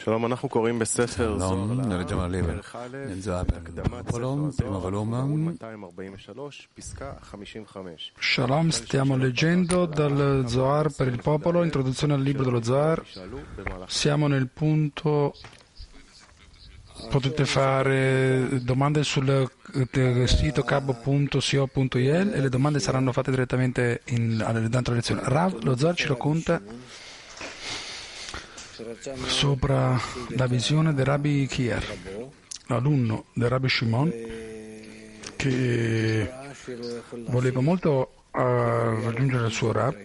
Shalom, noi leggiamo il libro nel Zohar per popolo, primo volume. Shalom, stiamo leggendo dal Zohar per il popolo, introduzione al libro dello Zohar. Siamo nel punto potete fare domande sul eh, sito cabo.co.il e le domande saranno fatte direttamente in, durante la lezione. Rav, lo Zohar ci racconta sopra la visione del Rabbi Kier, l'alunno del Rabbi Shimon, che voleva molto uh, raggiungere il suo Rab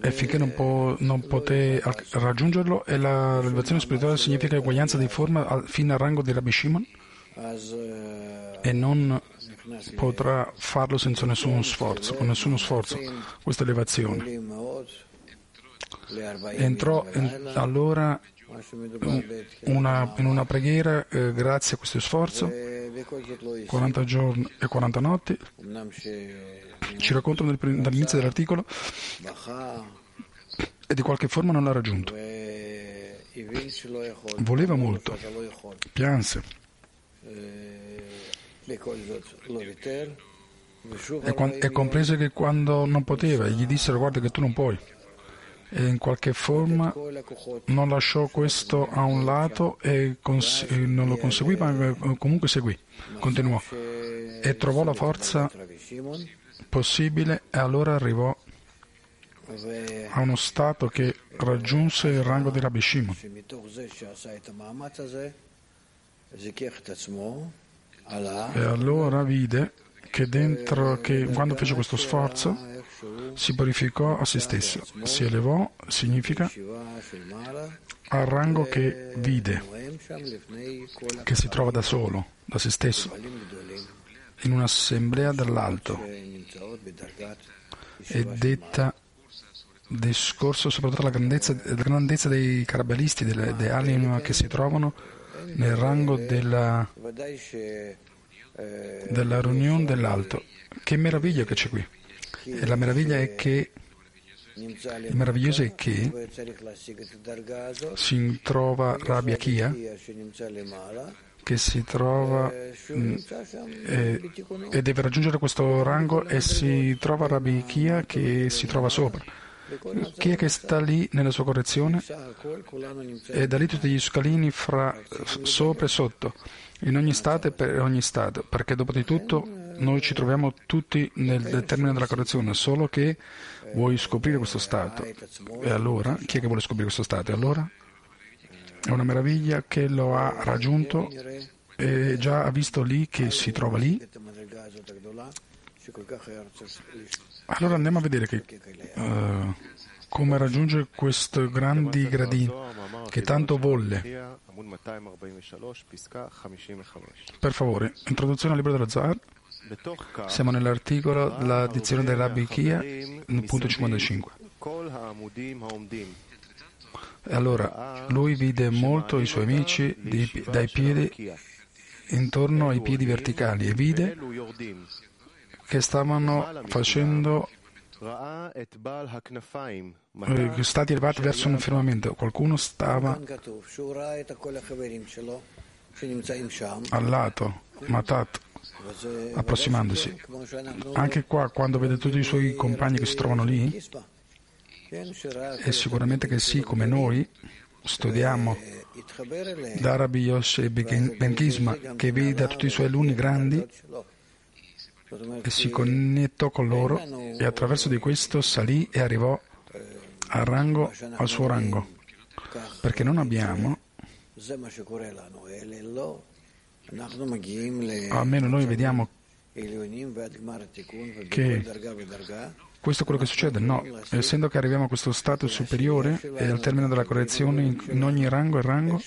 e finché non, può, non poté raggiungerlo e la rivelazione spirituale significa eguaglianza di forma fino al rango di Rabbi Shimon e non potrà farlo senza nessuno sforzo, con nessuno sforzo, questa elevazione. Entrò in, allora una, in una preghiera eh, grazie a questo sforzo, 40 giorni e 40 notti, ci raccontano dall'inizio dell'articolo, e di qualche forma non l'ha raggiunto. Voleva molto, pianse e, comprese che quando non poteva gli dissero guarda che tu non puoi. E in qualche forma non lasciò questo a un lato e cons- non lo conseguì ma comunque seguì, continuò. e trovò la forza possibile e allora arrivò a uno stato che raggiunse il rango di Rabbi Shimon e allora vide che, dentro, che quando fece questo sforzo si purificò a se stesso, si elevò, significa al rango che vide, che si trova da solo, da se stesso, in un'assemblea dall'alto. E detta discorso soprattutto della grandezza, grandezza dei carabalisti, delle, delle anime che si trovano nel rango della, della riunione dell'alto. Che meraviglia che c'è qui! E la meraviglia è che il meraviglioso è che si trova Rabbi Achia che si trova mh, e, deve raggiungere questo rango e si trova Rabbi Achia che si trova sopra chi è che sta lì nella sua correzione? E da lì tutti gli scalini fra sopra e sotto, in ogni stato e per ogni stato, perché dopo di tutto noi ci troviamo tutti nel termine della correzione, solo che vuoi scoprire questo stato. E allora, chi è che vuole scoprire questo stato? E allora? È una meraviglia che lo ha raggiunto e già ha visto lì che si trova lì allora andiamo a vedere che, uh, come raggiungere questi grandi gradini che tanto volle. Per favore, introduzione al libro dello Zahar. Siamo nell'articolo della dizione del Rabbi Kia, punto 55. E allora, lui vide molto i suoi amici dai piedi intorno ai piedi verticali e vide che stavano facendo eh, stati elevati verso un firmamento. Qualcuno stava al lato, Matat, approssimandosi. Anche qua, quando vede tutti i suoi compagni che si trovano lì, è sicuramente che sì, come noi studiamo da Rabbi Yoshe Ben Kisma, che vede tutti i suoi alunni grandi, e si connettò con loro e attraverso di questo salì e arrivò al, rango, al suo rango, perché non abbiamo, almeno noi vediamo che questo è quello che succede? No, essendo che arriviamo a questo stato superiore e al termine della correzione in ogni rango e rango,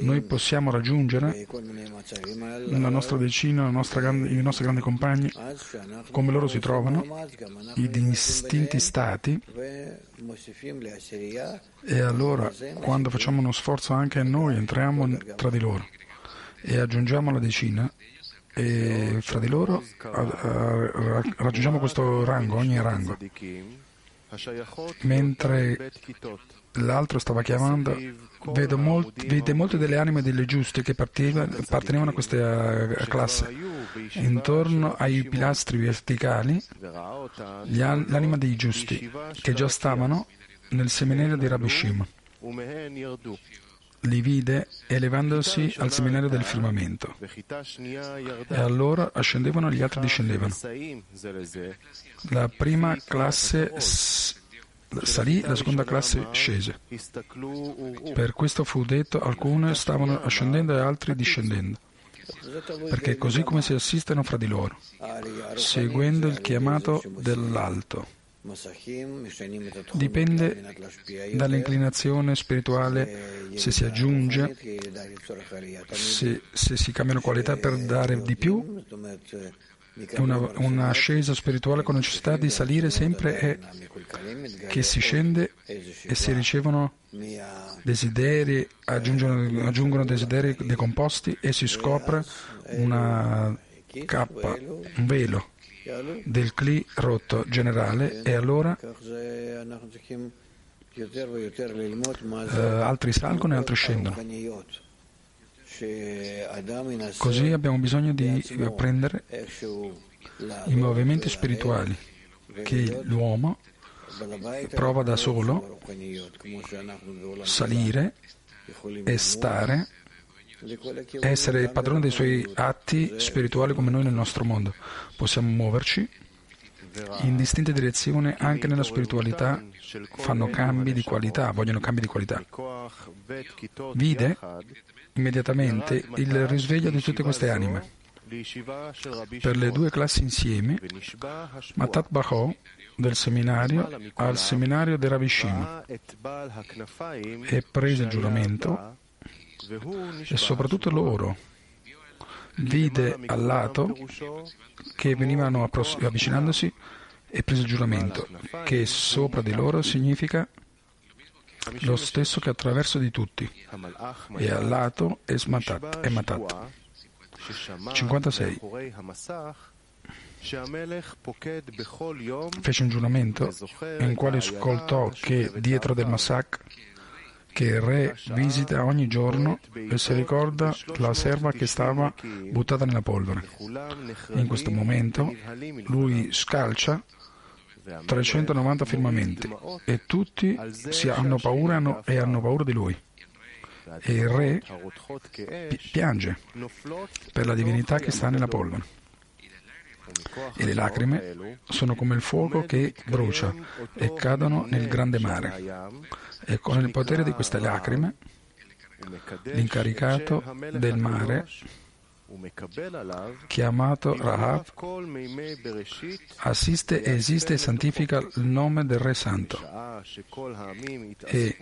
noi possiamo raggiungere la nostra decina, la nostra grande, i nostri grandi compagni, come loro si trovano, i distinti stati, e allora quando facciamo uno sforzo anche noi entriamo tra di loro e aggiungiamo la decina e fra di loro raggiungiamo questo rango, ogni rango. mentre l'altro stava chiamando, molti, vede molte delle anime delle giuste che appartenevano a questa classe. Intorno ai pilastri verticali, l'anima dei giusti, che già stavano nel seminario di Rabbi Shimon li vide elevandosi al seminario del firmamento. E allora ascendevano e gli altri discendevano. La prima classe salì, la seconda classe scese. Per questo fu detto alcune stavano ascendendo e altri discendendo. Perché così come si assistono fra di loro, seguendo il chiamato dell'alto. Dipende dall'inclinazione spirituale se si aggiunge, se, se si cambiano qualità per dare di più. Una, un'ascesa spirituale con necessità di salire sempre è che si scende e si ricevono desideri, aggiungono, aggiungono desideri decomposti e si scopre una cappa, un velo del cli rotto generale. E allora eh, altri salgono e altri scendono. Così abbiamo bisogno di apprendere i movimenti spirituali che l'uomo prova da solo, salire e stare essere padrone dei suoi atti spirituali come noi nel nostro mondo. Possiamo muoverci in distinte direzioni anche nella spiritualità, fanno cambi di qualità, vogliono cambi di qualità. Vide immediatamente il risveglio di tutte queste anime. Per le due classi insieme, Matat Baho del seminario al seminario di Ravishim e prese il giuramento e soprattutto loro vide al lato che venivano avvicinandosi e prese il giuramento che sopra di loro significa lo stesso che attraverso di tutti e al lato è smatat, è matat. 56 fece un giuramento in quale ascoltò che dietro del massacro che il re visita ogni giorno e si ricorda la serva che stava buttata nella polvere. In questo momento lui scalcia 390 firmamenti e tutti si hanno paura e hanno paura di lui. E il re piange per la divinità che sta nella polvere. E le lacrime sono come il fuoco che brucia e cadono nel grande mare. E con il potere di queste lacrime, l'incaricato del mare, chiamato Rahab, assiste, esiste e santifica il nome del Re Santo e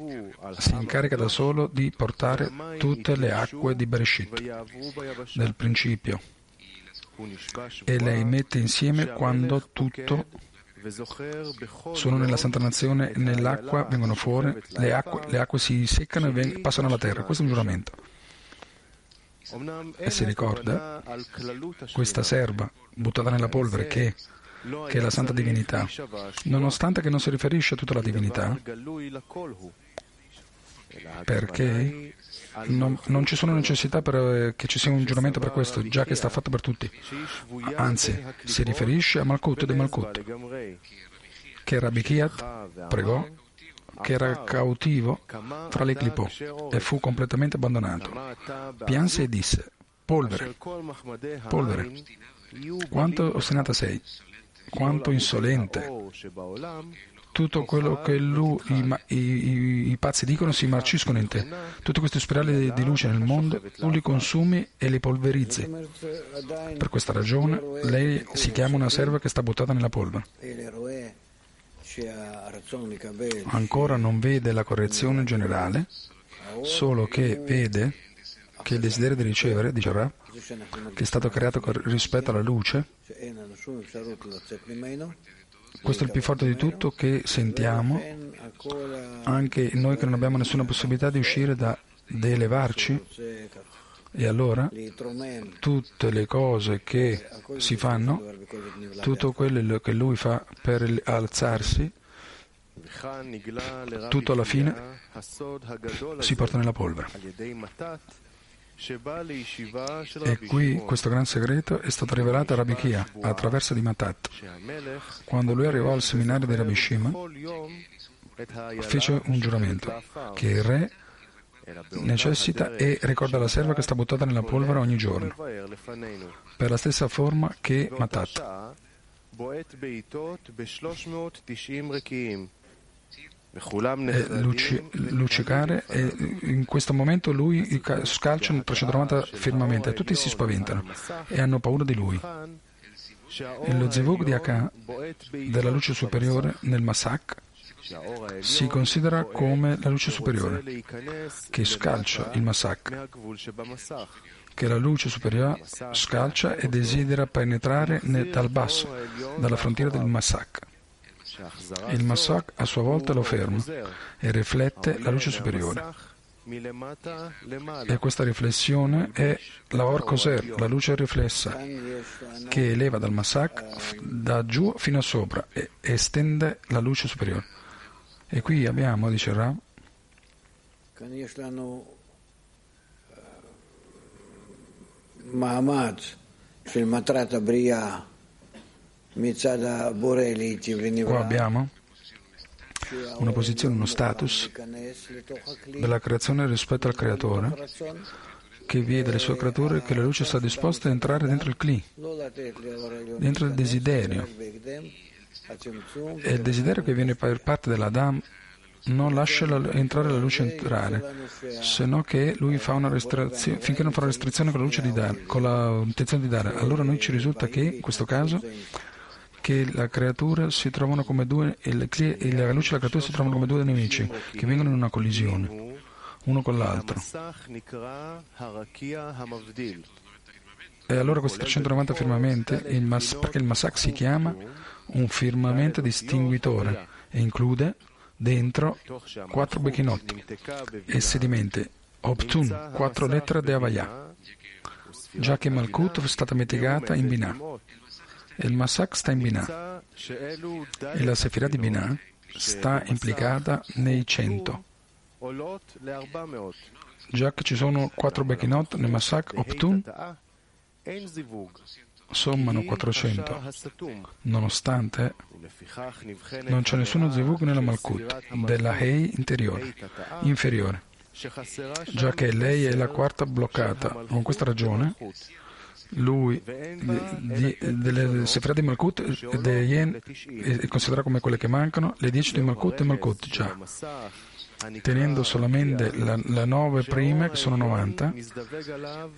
si incarica da solo di portare tutte le acque di Bereshit, del principio, e le mette insieme quando tutto sono nella Santa Nazione, nell'acqua vengono fuori, le acque, le acque si seccano e passano alla terra. Questo è un giuramento. E si ricorda questa serva buttata nella polvere che, che è la Santa Divinità, nonostante che non si riferisce a tutta la divinità, perché non, non, ci sono necessità per, eh, che ci sia un giuramento per questo, già che sta fatto per tutti. Anzi, si riferisce a Malkut de Malkut, che Rabbi Kiat pregò che era cautivo fra le clipò e fu completamente abbandonato. Pianse e disse, polvere, polvere, quanto ostinata sei, quanto insolente, tutto quello che lui, i, i, i, pazzi dicono si marciscono in te. Tutte queste spirali di luce nel mondo, tu li consumi e li polverizzi. Per questa ragione lei si chiama una serva che sta buttata nella polvere. Ancora non vede la correzione generale, solo che vede che il desiderio di ricevere, dice Ra, che è stato creato rispetto alla luce, questo è il più forte di tutto che sentiamo, anche noi che non abbiamo nessuna possibilità di uscire da, di elevarci. E allora tutte le cose che si fanno, tutto quello che lui fa per alzarsi, tutto alla fine si porta nella polvere. E qui questo gran segreto è stato rivelato a Rabbi Kia attraverso di Matat. Quando lui arrivò al seminario di Rabbi Shima, fece un giuramento che il re necessita e ricorda la serva che sta buttata nella polvere ogni giorno, per la stessa forma che Matat. Luci, luccicare e in questo momento lui scalcia 390 firmamente e tutti si spaventano e hanno paura di lui. E lo zevug di Aka della luce superiore nel Masak si considera come la luce superiore che scalcia il Masak, che la luce superiore scalcia e desidera penetrare dal basso, dalla frontiera del Masak. Il Massak a sua volta lo ferma e riflette la luce superiore. E questa riflessione è la Orkoser, la luce riflessa, che eleva dal Massak da giù fino a sopra e estende la luce superiore. E qui abbiamo, dice Ram, Mahamad, Filmatrata Briah, Qua abbiamo una posizione, uno status della creazione rispetto al creatore che vede le sue creature che la luce sta disposta a entrare dentro il cli, dentro il desiderio. E il desiderio che viene per parte dell'Adam non lascia la, entrare la luce entrare, se no che lui fa una restrizione, finché non fa una restrizione con la luce di dare, con l'intenzione di dare. Allora noi ci risulta che, in questo caso, che la creatura si trovano come due, e la luce e la creatura si trovano come due nemici che vengono in una collisione, uno con l'altro. E allora questi 390 firmamenti, il mas, perché il Masak si chiama un firmamento distinguitore e include dentro quattro becchinotti e sedimenti, Optun, quattro lettere di Avaya, già che Malkut è stata mitigata in Binah. Il Masak sta in Binah e la Sefirah di Binah sta implicata nei cento. Già che ci sono quattro Bekinot nel Masak Optun, sommano 400. Nonostante non c'è nessuno Zivug nella Malkut, della Hei interiore, inferiore, già che lei è la quarta bloccata. Con questa ragione lui di, delle Sefra di Malkut de Yen è considerato come quelle che mancano, le 10 di Malkut e Malkut già, tenendo solamente le 9 prime che sono 90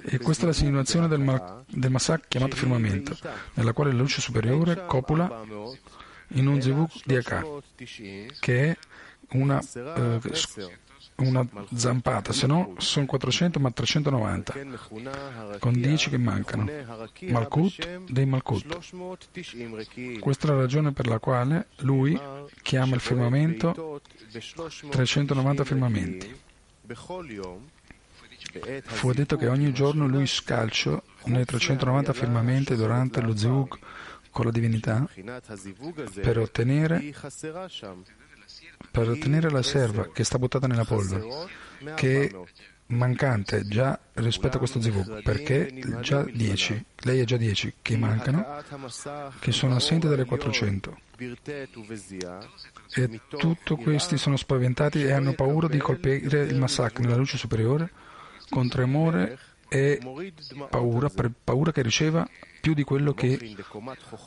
e questa è la simulazione del, mal, del Masak chiamato firmamento, nella quale la luce superiore copula in un di Ak, che è una eh, una zampata, se no sono 400 ma 390, con 10 che mancano. Malkut dei Malkut. Questa è la ragione per la quale lui chiama il firmamento 390 firmamenti. Fu detto che ogni giorno lui scalcia nei 390 firmamenti durante lo zivug con la divinità per ottenere per ottenere la serva che sta buttata nella polvere, che è mancante già rispetto a questo zivug, perché già 10, lei ha già 10 che mancano, che sono assenti dalle 400. E tutti questi sono spaventati e hanno paura di colpire il massacro nella luce superiore con tremore e paura, paura che riceva più di quello che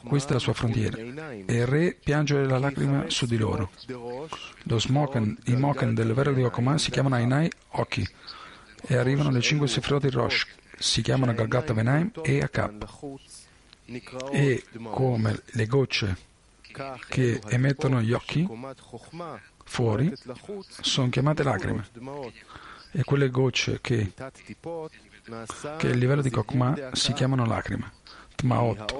questa è la sua frontiera. E il re piange la lacrima su di loro. Lo smoken, i moken del vero di Okoman si chiamano Ainai occhi e arrivano le cinque sefroti Rosh, si chiamano Galgata Venaim e Akap. E come le gocce che emettono gli occhi fuori sono chiamate lacrime e quelle gocce che, che a livello di Kokma si chiamano lacrime. Tmaot.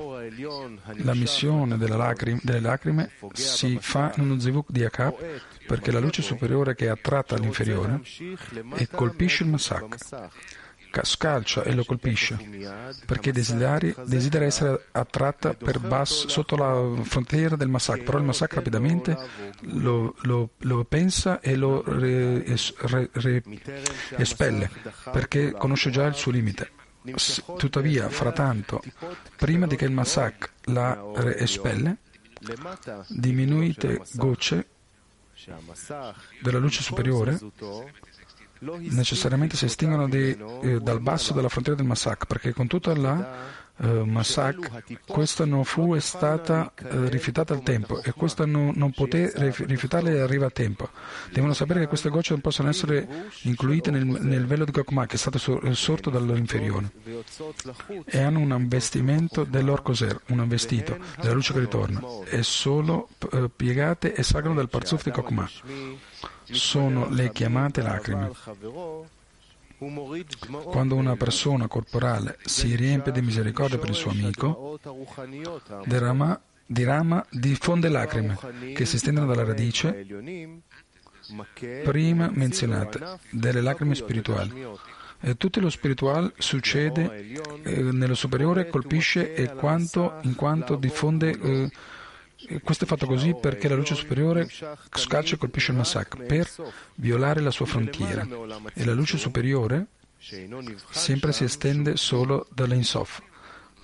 La missione lacrime, delle lacrime si fa in uno zivuk di Akap perché la luce superiore che è attratta all'inferiore e colpisce il Masak scalcia e lo colpisce perché desidera essere attratta per Bas sotto la frontiera del massacro, però il massacro rapidamente lo, lo, lo pensa e lo re, re, re, espelle perché conosce già il suo limite. Tuttavia, frattanto, prima di che il massacro la espelle, diminuite gocce della luce superiore necessariamente si estinguono di, eh, dal basso della frontiera del Massac, perché con tutta la uh, Massac questa non fu stata uh, rifiutata al tempo e questa non, non poté rifiutarla arriva a tempo. Devono sapere che queste gocce non possono essere includite nel, nel velo di Gokma che è stato sorto dall'inferiore e hanno un vestimento dell'Orcoser, un vestito della luce che ritorna e solo uh, piegate e salgono dal parzuf di Gokma sono le chiamate lacrime. Quando una persona corporale si riempie di misericordia per il suo amico, derama, dirama, diffonde lacrime che si stendono dalla radice prima menzionate, delle lacrime spirituali. E tutto lo spirituale succede eh, nello superiore, colpisce e quanto, in quanto diffonde eh, questo è fatto così perché la luce superiore scaccia e colpisce il Masak per violare la sua frontiera e la luce superiore sempre si estende solo dall'Insof,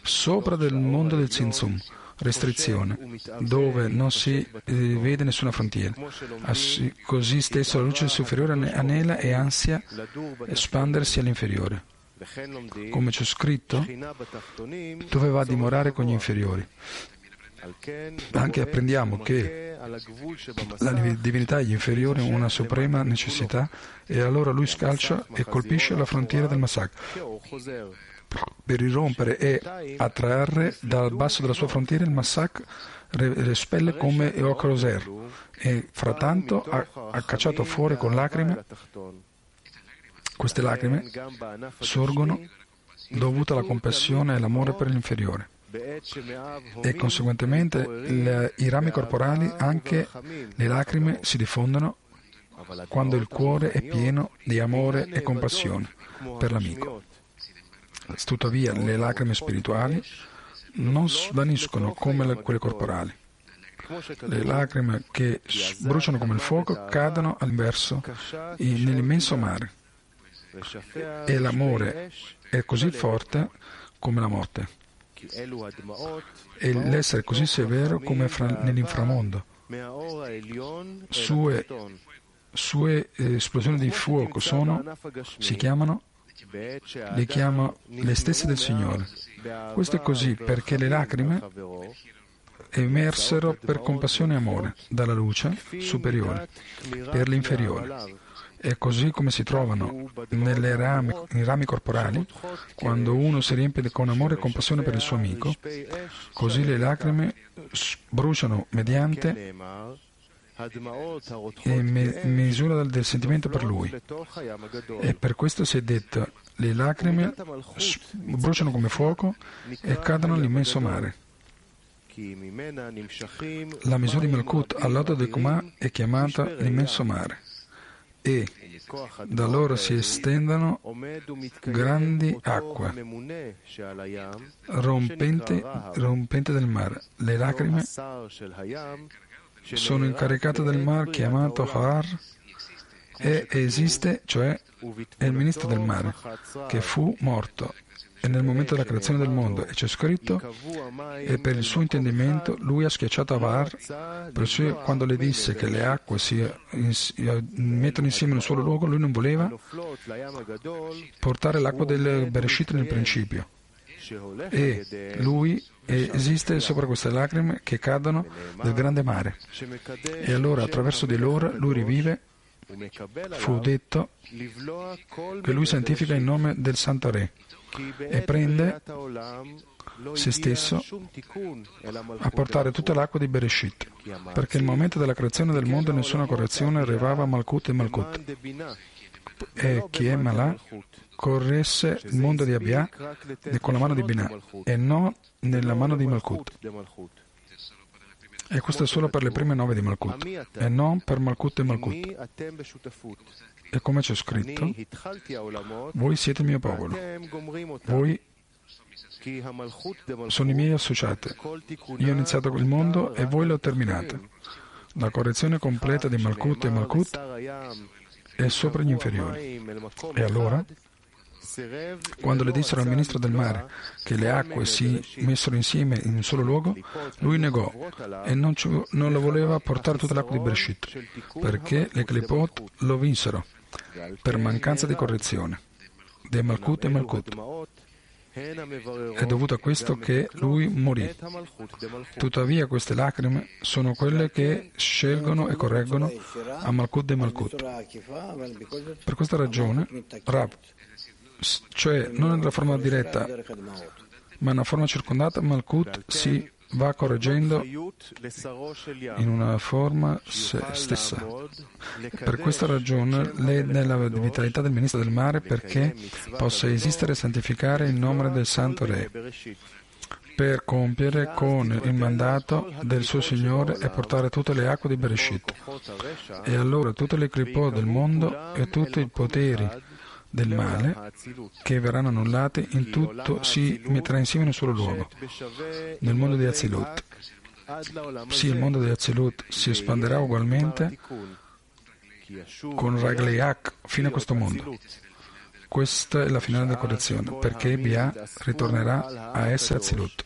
sopra del mondo del Zinzum, restrizione, dove non si eh, vede nessuna frontiera. Così stesso la luce superiore anela e ansia espandersi all'inferiore. Come c'è scritto, dove va a dimorare con gli inferiori. Anche apprendiamo che la divinità è inferiore una suprema necessità e allora lui scalcia e colpisce la frontiera del massacro per irrompere e attrarre dal basso della sua frontiera il massacro respelle come Eocroser e frattanto ha, ha cacciato fuori con lacrime. Queste lacrime sorgono dovute alla compassione e all'amore per l'inferiore e conseguentemente le, i rami corporali, anche le lacrime, si diffondono quando il cuore è pieno di amore e compassione per l'amico. Tuttavia le lacrime spirituali non svaniscono come le, quelle corporali. Le lacrime che bruciano come il fuoco cadono all'inverso nell'immenso mare e l'amore è così forte come la morte e l'essere così severo come nell'inframondo. Sue, sue esplosioni di fuoco sono, si chiamano, le chiama le stesse del Signore. Questo è così perché le lacrime emersero per compassione e amore dalla luce superiore per l'inferiore è così come si trovano rami, nei rami corporali, quando uno si riempie con amore e compassione per il suo amico, così le lacrime bruciano mediante e misura del sentimento per lui. E per questo si è detto, le lacrime bruciano come fuoco e cadono all'immenso mare. La misura di Malkut al lato del Kumah è chiamata l'immenso mare e da loro si estendono grandi acque rompente, rompente del mare. Le lacrime sono incaricate del mare chiamato Har e esiste, cioè è il ministro del mare, che fu morto e nel momento della creazione del mondo, e c'è scritto, e per il suo intendimento lui ha schiacciato Avar, perciò quando le disse che le acque si mettono insieme in un solo luogo, lui non voleva portare l'acqua del Bereshit nel principio. E lui esiste sopra queste lacrime che cadono del grande mare. E allora attraverso di loro lui rivive fu detto che lui santifica il nome del Santo Re e prende se stesso a portare tutta l'acqua di Bereshit, perché il momento della creazione del mondo nessuna correzione arrivava a Malkut e Malkut. E chi è Malà corresse il mondo di Abia con la mano di Binah e non nella mano di Malkut. E questo è solo per le prime nove di Malkut e non per Malkut e Malkut. E come c'è scritto, voi siete il mio popolo, voi sono i miei associati. Io ho iniziato il mondo e voi lo terminate. La correzione completa di Malkut e Malkut è sopra gli inferiori. E allora, quando le dissero al ministro del mare che le acque si messero insieme in un solo luogo, lui negò e non, ci, non lo voleva portare tutta l'acqua di Bereshit, perché le Klipot lo vinsero per mancanza di correzione. De Malkut e Malkut. È dovuto a questo che lui morì. Tuttavia queste lacrime sono quelle che scelgono e correggono a Malkut e Malkut. Per questa ragione, Rab, cioè non nella forma diretta, ma nella forma circondata, Malkut si va correggendo in una forma stessa. Per questa ragione lei nella vitalità del ministro del mare perché possa esistere e santificare il nome del Santo Re. per compiere con il mandato del suo Signore e portare tutte le acque di Bereshit. E allora tutte le cripò del mondo e tutti i poteri del male che verranno annullate in tutto si metterà insieme in un solo luogo, nel mondo di Azilut. Sì, il mondo di Azilut si espanderà ugualmente con Ragleiak fino a questo mondo. Questa è la finale della correzione, perché Bia ritornerà a essere Azilut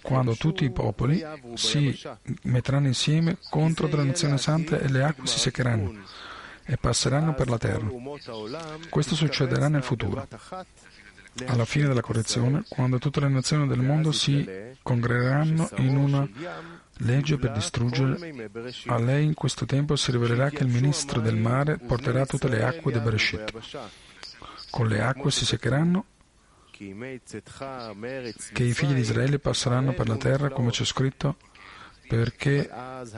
quando tutti i popoli si metteranno insieme contro la nazione santa e le acque si seccheranno e passeranno per la terra. Questo succederà nel futuro. Alla fine della correzione, quando tutte le nazioni del mondo si congregheranno in una legge per distruggere, a lei in questo tempo si rivelerà che il ministro del mare porterà tutte le acque di Bereshit. Con le acque si seccheranno che i figli di Israele passeranno per la terra come c'è scritto perché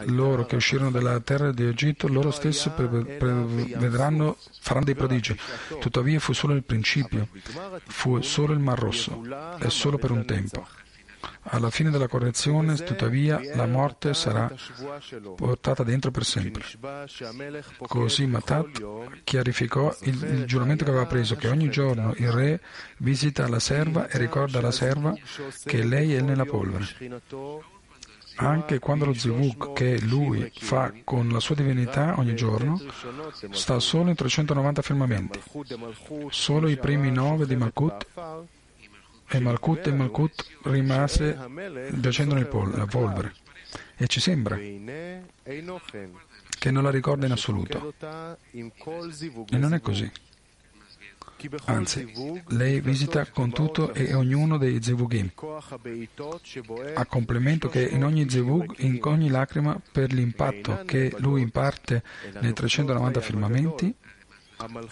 loro che uscirono dalla terra di Egitto, loro stessi vedranno, faranno dei prodigi. Tuttavia fu solo il principio, fu solo il Mar Rosso, e solo per un tempo. Alla fine della correzione, tuttavia, la morte sarà portata dentro per sempre. Così Matat chiarificò il, il, giuramento che aveva preso, che ogni giorno il re visita la serva e ricorda alla serva che lei è nella polvere anche quando lo zivug che lui fa con la sua divinità ogni giorno sta solo in 390 firmamenti, solo i primi nove di Malkut e Malkut e Malkut rimase giacendo nel pol- polvere. E ci sembra che non la ricorda in assoluto. E non è così. Anzi, lei visita con tutto e ognuno dei zevugim, a complemento che in ogni zevug, in ogni lacrima, per l'impatto che lui imparte nei 390 firmamenti,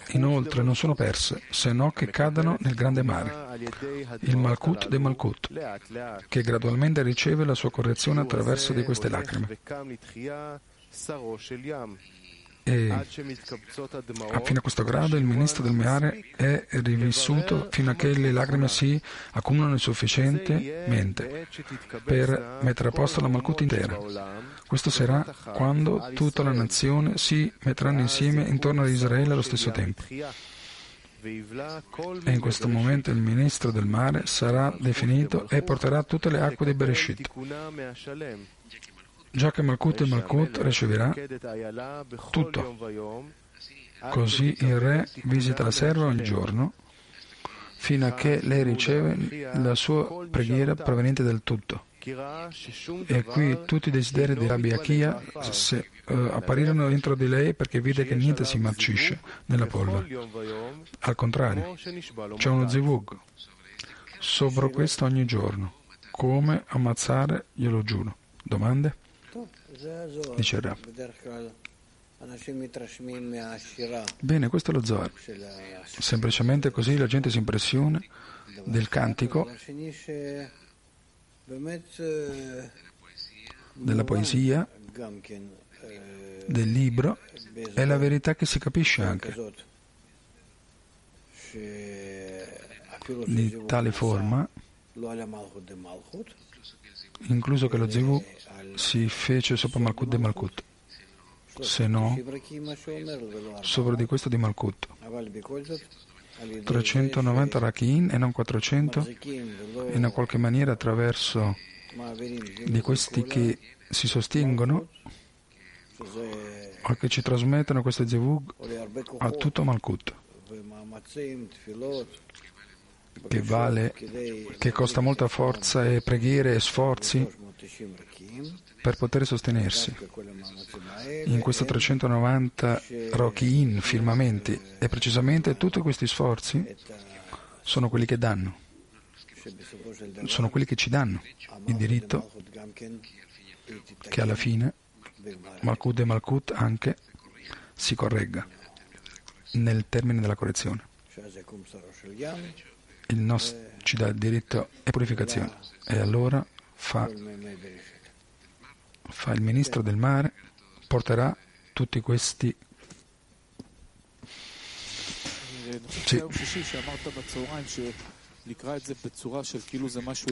inoltre non sono perse, se no che cadano nel grande mare, il Malkut de Malkut, che gradualmente riceve la sua correzione attraverso di queste lacrime. E fino a questo grado il ministro del mare è rivissuto fino a che le lacrime si accumulano sufficientemente per mettere a posto la Malkut intera. Questo sarà quando tutta la nazione si metteranno insieme intorno ad Israele allo stesso tempo. E in questo momento il ministro del mare sarà definito e porterà tutte le acque di Bereshit già che Malkut e Malkut riceverà tutto. Così il re visita la serva ogni giorno fino a che lei riceve la sua preghiera proveniente dal tutto. E qui tutti i desideri di Rabbi Achia se, uh, apparirono dentro di lei perché vide che niente si marcisce nella polvere. Al contrario, c'è uno zivug sopra questo ogni giorno. Come ammazzare, glielo giuro. Domande? Dice Rab. Bene, questo è lo Zohar. Semplicemente così la gente si impressiona del cantico, della poesia, del libro è la verità che si capisce anche. Di tale forma incluso che lo Zivug si fece sopra Malkut de Malkut, se no sopra di questo di Malkut. 390 Rakin e non 400 in qualche maniera attraverso di questi che si sostengono o che ci trasmettono questo Zevug a tutto Malkut che vale, che costa molta forza e preghiere e sforzi per poter sostenersi. In questo 390 Rokiin, firmamenti, e precisamente tutti questi sforzi sono quelli che danno, sono quelli che ci danno il diritto che alla fine Malkut e Malkut anche si corregga nel termine della correzione. Nostro ci dà diritto e purificazione e allora fa fa il ministro del mare, porterà tutti questi sì.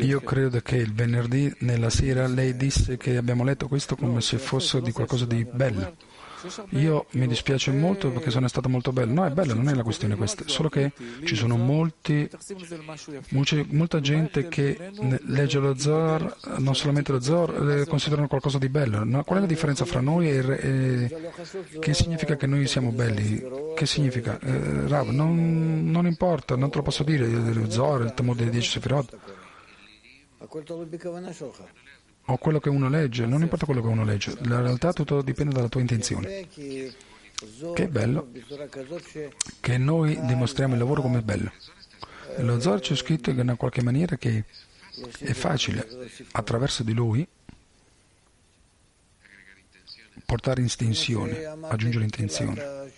Io credo che il venerdì nella sera lei disse che abbiamo letto questo come se fosse di qualcosa di bello. Io mi dispiace molto perché sono stato molto bello. No, è bello, non è la questione questa, solo che ci sono molti, molta gente che legge lo Zohar, non solamente lo Zohar, considerano qualcosa di bello. No? Qual è la differenza fra noi e, e che significa che noi siamo belli? Che significa? Eh, Rav, non, non, importa, non te lo posso dire, il Zohar, il Talmud dei dieci Sefirot o quello che uno legge, non importa quello che uno legge, la realtà tutto dipende dalla tua intenzione. Che è bello che noi dimostriamo il lavoro come bello. Lo Zohar c'è scritto in una qualche maniera che è facile attraverso di lui portare intenzione, aggiungere intenzione.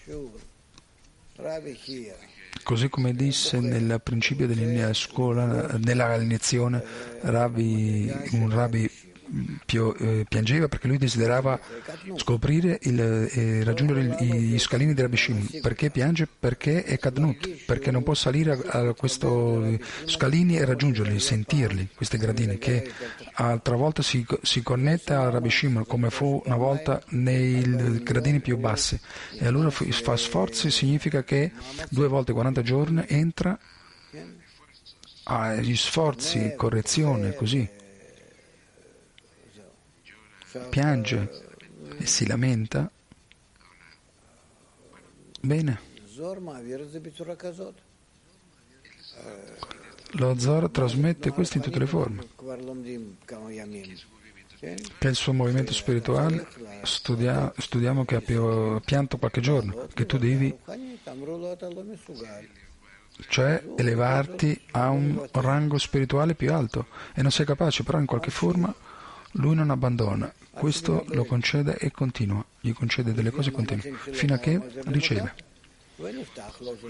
Così come disse nel principio della scuola, nella lezione, un rabbi piangeva perché lui desiderava scoprire e eh, raggiungere gli scalini della Bishim. Perché piange? Perché è Kadnut, perché non può salire a, questi scalini e raggiungerli, sentirli, questi gradini, che altra volta si, si connette a Rabishim come fu una volta nei gradini più bassi. E allora fa sforzi, significa che due volte 40 giorni entra agli sforzi, correzione, così piange e si lamenta, bene. Lo Zor trasmette questo in tutte le forme. Che è il suo movimento spirituale, studia, studiamo che ha pianto qualche giorno, che tu devi, cioè elevarti a un rango spirituale più alto e non sei capace, però in qualche forma lui non abbandona, questo lo concede e continua, gli concede delle cose continue, fino a che riceve.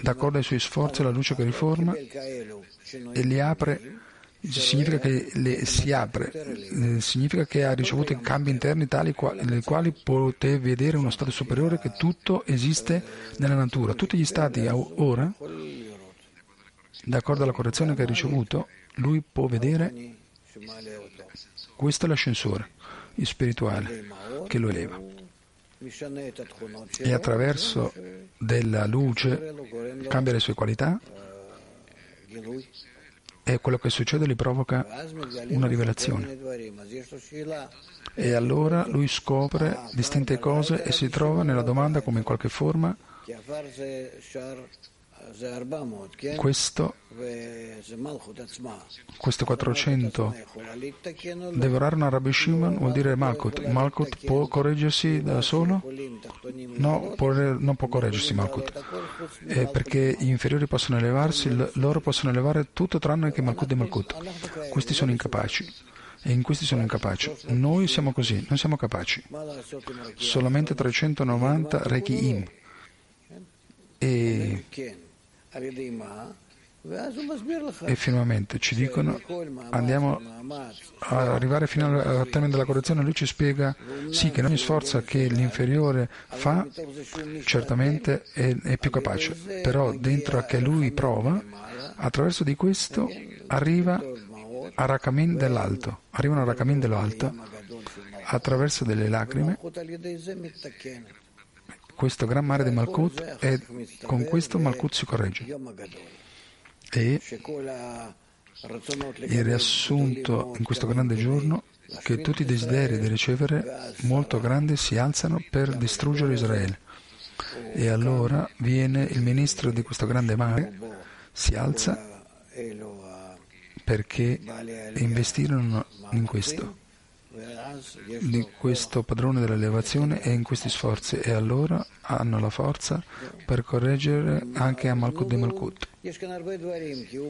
D'accordo ai suoi sforzi, la luce che riforma e li apre, significa che le, si apre, eh, significa che ha ricevuto cambi interni tali nei quali potete vedere uno stato superiore che tutto esiste nella natura. Tutti gli stati ora, d'accordo alla correzione che ha ricevuto, lui può vedere, questo è l'ascensore spirituale che lo eleva. E attraverso della luce cambia le sue qualità e quello che succede gli provoca una rivelazione. E allora lui scopre distinte cose e si trova nella domanda come in qualche forma questo, questo 400 devorare una Rabbi Shimon vuol dire Malkut. Malkut può correggersi da solo? No, può, non può correggersi Malkut. Eh, perché gli inferiori possono elevarsi, loro possono elevare tutto tranne che Malkut e Malkut. Questi sono incapaci e in questi sono incapaci. Noi siamo così, non siamo capaci. Solamente 390 Reiki Im. E e finalmente ci dicono andiamo a arrivare fino al termine della correzione lui ci spiega sì che ogni sforzo che l'inferiore fa certamente è, è più capace però dentro a che lui prova attraverso di questo arriva a Rakamin dell'alto, arrivano a Rakamin dell'alto attraverso delle lacrime questo gran mare di Malkut e con questo Malkut si corregge. E il riassunto in questo grande giorno che tutti i desideri di ricevere molto grandi si alzano per distruggere Israele. E allora viene il ministro di questo grande mare, si alza perché investirono in questo di questo padrone dell'elevazione e in questi sforzi e allora hanno la forza per correggere anche a Malkut de Malkut.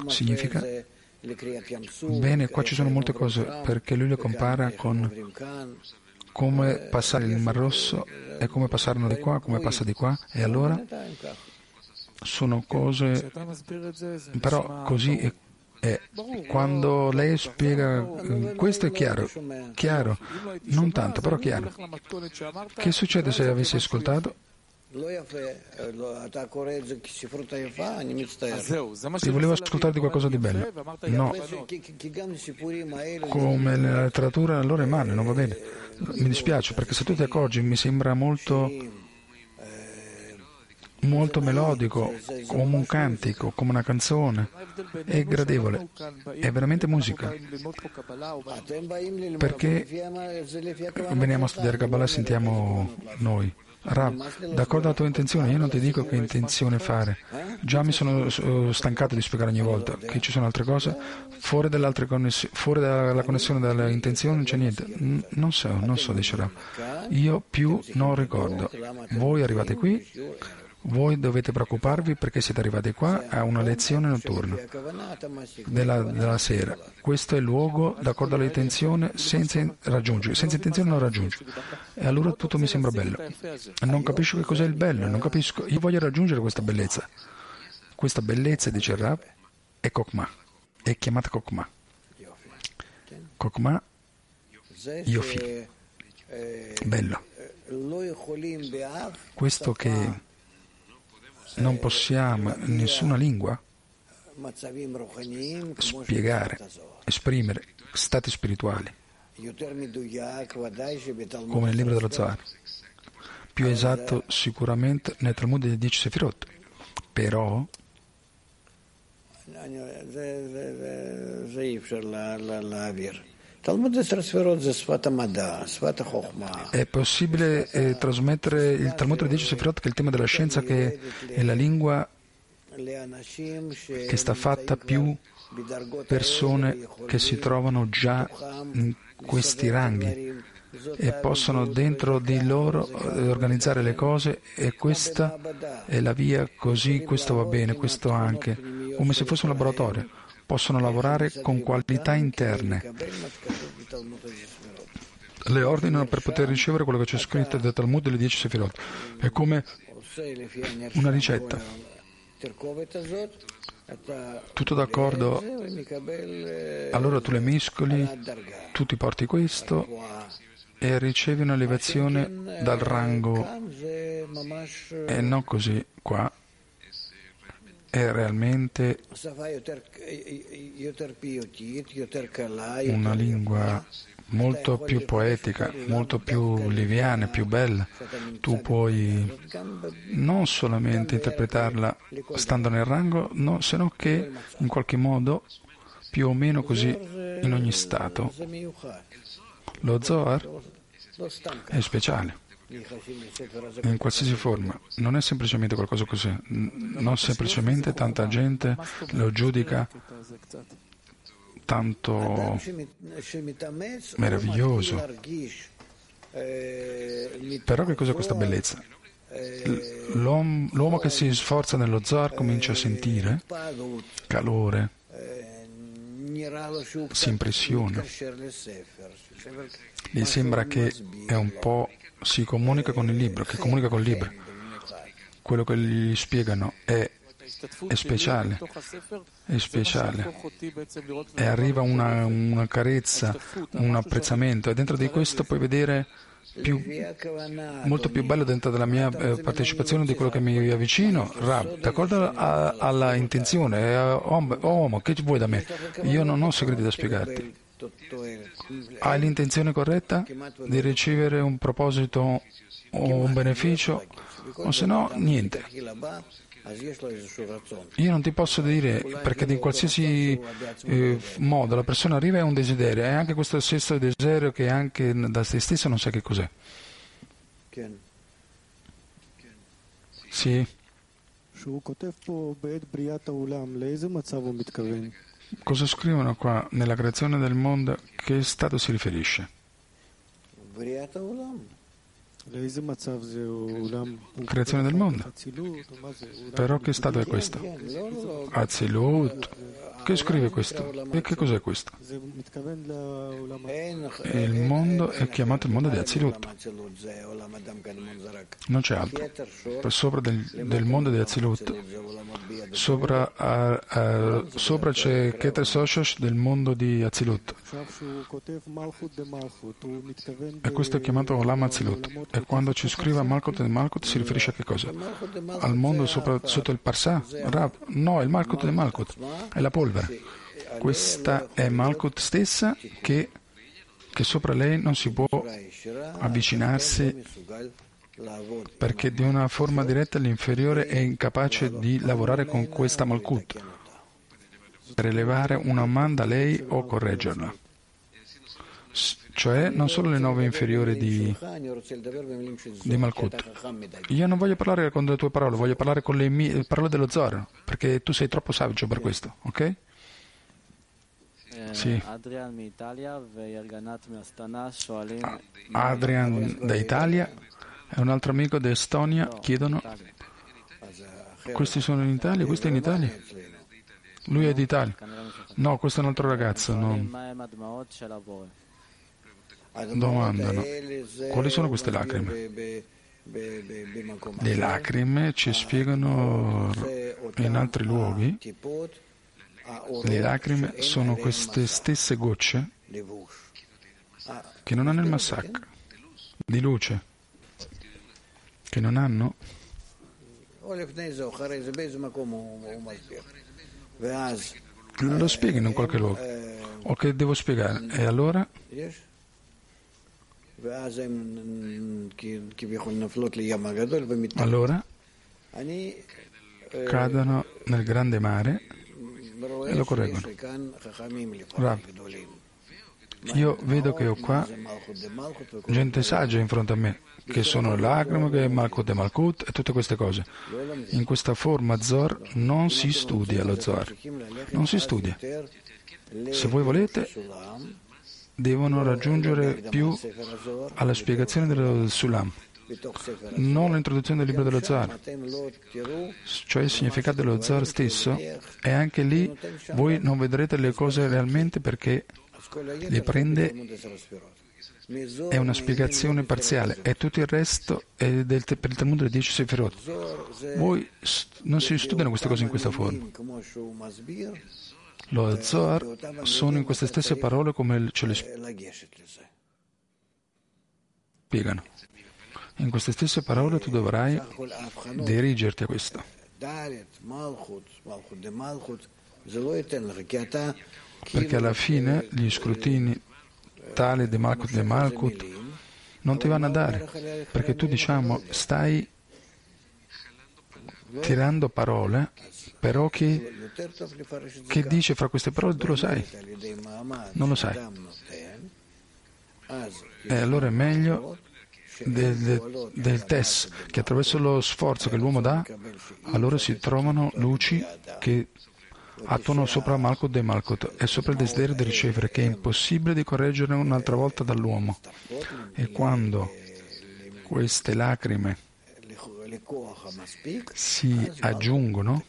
Significa bene, qua ci sono molte cose perché lui le compara con come passare il Mar Rosso e come passarlo di qua, come passa di qua e allora sono cose però così è e quando lei spiega questo è chiaro, chiaro, non tanto, però chiaro. Che succede se avessi ascoltato? Ti volevo ascoltare di qualcosa di bello. No. Come nella letteratura allora è male, non va bene. Mi dispiace perché se tu ti accorgi mi sembra molto molto melodico, come un cantico, come una canzone. È gradevole, è veramente musica. Perché veniamo a studiare Kabbalah sentiamo noi. Rav, d'accordo alla tua intenzione, io non ti dico che intenzione fare. Già mi sono stancato di spiegare ogni volta che ci sono altre cose. Fuori, conness- fuori dalla connessione delle intenzioni non c'è niente. non so, non so, dice Rav. Io più non ricordo. Voi arrivate qui, voi dovete preoccuparvi perché siete arrivati qua a una lezione notturna della, della sera. Questo è il luogo d'accordo all'intenzione senza raggiungere. Senza intenzione non raggiungi. E allora tutto mi sembra bello. Non capisco che cos'è il bello, non capisco. Io voglio raggiungere questa bellezza. Questa bellezza, dice il Rab, è Kokma. È chiamata Kokma. Kokma, Yofi. Bello. Questo che non possiamo in nessuna lingua spiegare, esprimere stati spirituali, come nel libro dello Zohar. Più esatto sicuramente nel Talmud dei Dieci Sefirot, però è possibile eh, trasmettere il Talmud di Sefirot, che è il tema della scienza, che è la lingua che sta fatta più persone che si trovano già in questi ranghi e possono dentro di loro eh, organizzare le cose e questa è la via così, questo va bene, questo anche, come se fosse un laboratorio possono lavorare con qualità interne. Le ordinano per poter ricevere quello che c'è scritto nel Talmud delle dieci Sefirot. È come una ricetta. Tutto d'accordo? Allora tu le mescoli, tu ti porti questo e ricevi una elevazione dal rango e non così qua è realmente una lingua molto più poetica, molto più liviana, più bella. Tu puoi non solamente interpretarla stando nel rango, no, se no che in qualche modo più o meno così in ogni stato. Lo Zohar è speciale in qualsiasi forma, non è semplicemente qualcosa così, non semplicemente tanta gente lo giudica tanto meraviglioso. Però che cos'è questa bellezza? L'uomo, l'uomo che si sforza nello zar comincia a sentire calore, si impressiona, gli sembra che è un po' si comunica con il libro, che comunica col libro. Quello che gli spiegano è, è speciale, è speciale. E arriva una, una carezza, un apprezzamento e dentro di questo puoi vedere più, molto più bello dentro della mia eh, partecipazione di quello che mi avvicino. Rab, d'accordo alla intenzione, eh, oh, oh, che vuoi da me? Io non ho segreti da spiegarti. Hai l'intenzione corretta di ricevere un proposito o un beneficio, o se no, niente. Io non ti posso dire perché in qualsiasi eh, modo la persona arriva è un desiderio, è anche questo stesso desiderio che anche da se stesso non sa che cos'è. Sì. Cosa scrivono qua nella creazione del mondo? Che stato si riferisce? Creazione del mondo. Però che stato è questo? Azilut. Che scrive questo? E che cos'è questo? Il mondo è chiamato il mondo di Azilut. Non c'è altro. Sopra del, del mondo di Azilut, sopra, uh, uh, sopra c'è Keter Soshosh del mondo di Azilut. E questo è chiamato Olam Azilut. E quando ci scrive Malkut e Malkut si riferisce a che cosa? Al mondo sopra, sotto il Parsà? Rab? No, il Malkut di Malkut. È la polvere. Questa è Malkut stessa che, che sopra lei non si può avvicinarsi perché di una forma diretta l'inferiore è incapace di lavorare con questa Malkut per elevare una man da lei o correggerla. Cioè non solo le nove inferiori di, di Malkut. Io non voglio parlare con le tue parole, voglio parlare con le mie parole dello Zohar, perché tu sei troppo saggio per questo, ok? Sì. Adrian da Italia e un altro amico da Estonia chiedono questi sono in Italia? Questo è in Italia? Lui è d'Italia. No, questo è un altro ragazzo. Non. Domandano quali sono queste lacrime? Le lacrime ci spiegano in altri luoghi. Le lacrime sono queste stesse gocce che non hanno il massac di luce, che non hanno lo spieghi in qualche luogo. O che devo spiegare. E allora allora cadono nel grande mare e lo correggono. Rav, io vedo che ho qua gente saggia in fronte a me, che sono è Malkut e Malkut e tutte queste cose. In questa forma Zor non si studia lo Zor, non si studia. Se voi volete, devono raggiungere più alla spiegazione del Sulam non l'introduzione del libro dello zar, cioè il significato dello zar stesso, e anche lì voi non vedrete le cose realmente perché le prende è una spiegazione parziale e tutto il resto è del, per il Talmud delle dieci Sefirot. Voi non si studiano queste cose in questa forma. Lo Zohar sono in queste stesse parole come ce le spiegano. In queste stesse parole tu dovrai dirigerti a questo. Perché alla fine gli scrutini tale di Malkut e Malkut non ti vanno a dare, perché tu diciamo stai tirando parole, però che, che dice fra queste parole tu lo sai, non lo sai. E allora è meglio del, del, del test, che attraverso lo sforzo che l'uomo dà, allora si trovano luci che attuano sopra Malkut e Malkut e sopra il desiderio di ricevere, che è impossibile di correggere un'altra volta dall'uomo. E quando queste lacrime si aggiungono,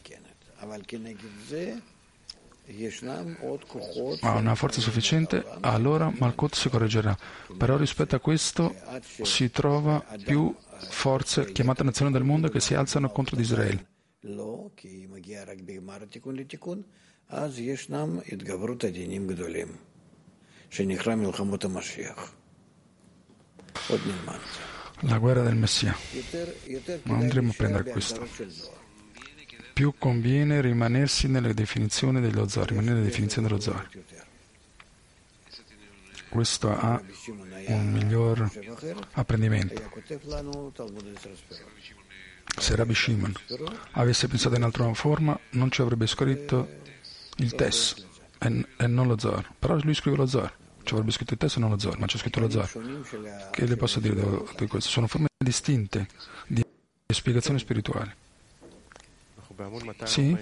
ha una forza sufficiente, allora Malkut si correggerà. Però rispetto a questo si trova più forze chiamate nazioni del mondo che si alzano contro di Israele. La guerra del Messia. Ma andremo a prendere questo. Più conviene rimanersi nelle definizioni dello Zohar, rimanere nelle definizioni dello Zohar. Questo ha un miglior apprendimento. Se Rabbi Shimon avesse pensato in altra forma, non ci avrebbe scritto il Tess e, non lo Zohar. Però lui scrive lo Zohar. Ci avrebbe scritto il Tess e non lo Zohar, ma c'è scritto lo Zohar. Che le posso dire di questo? Sono forme distinte di spiegazione spirituale. Sì?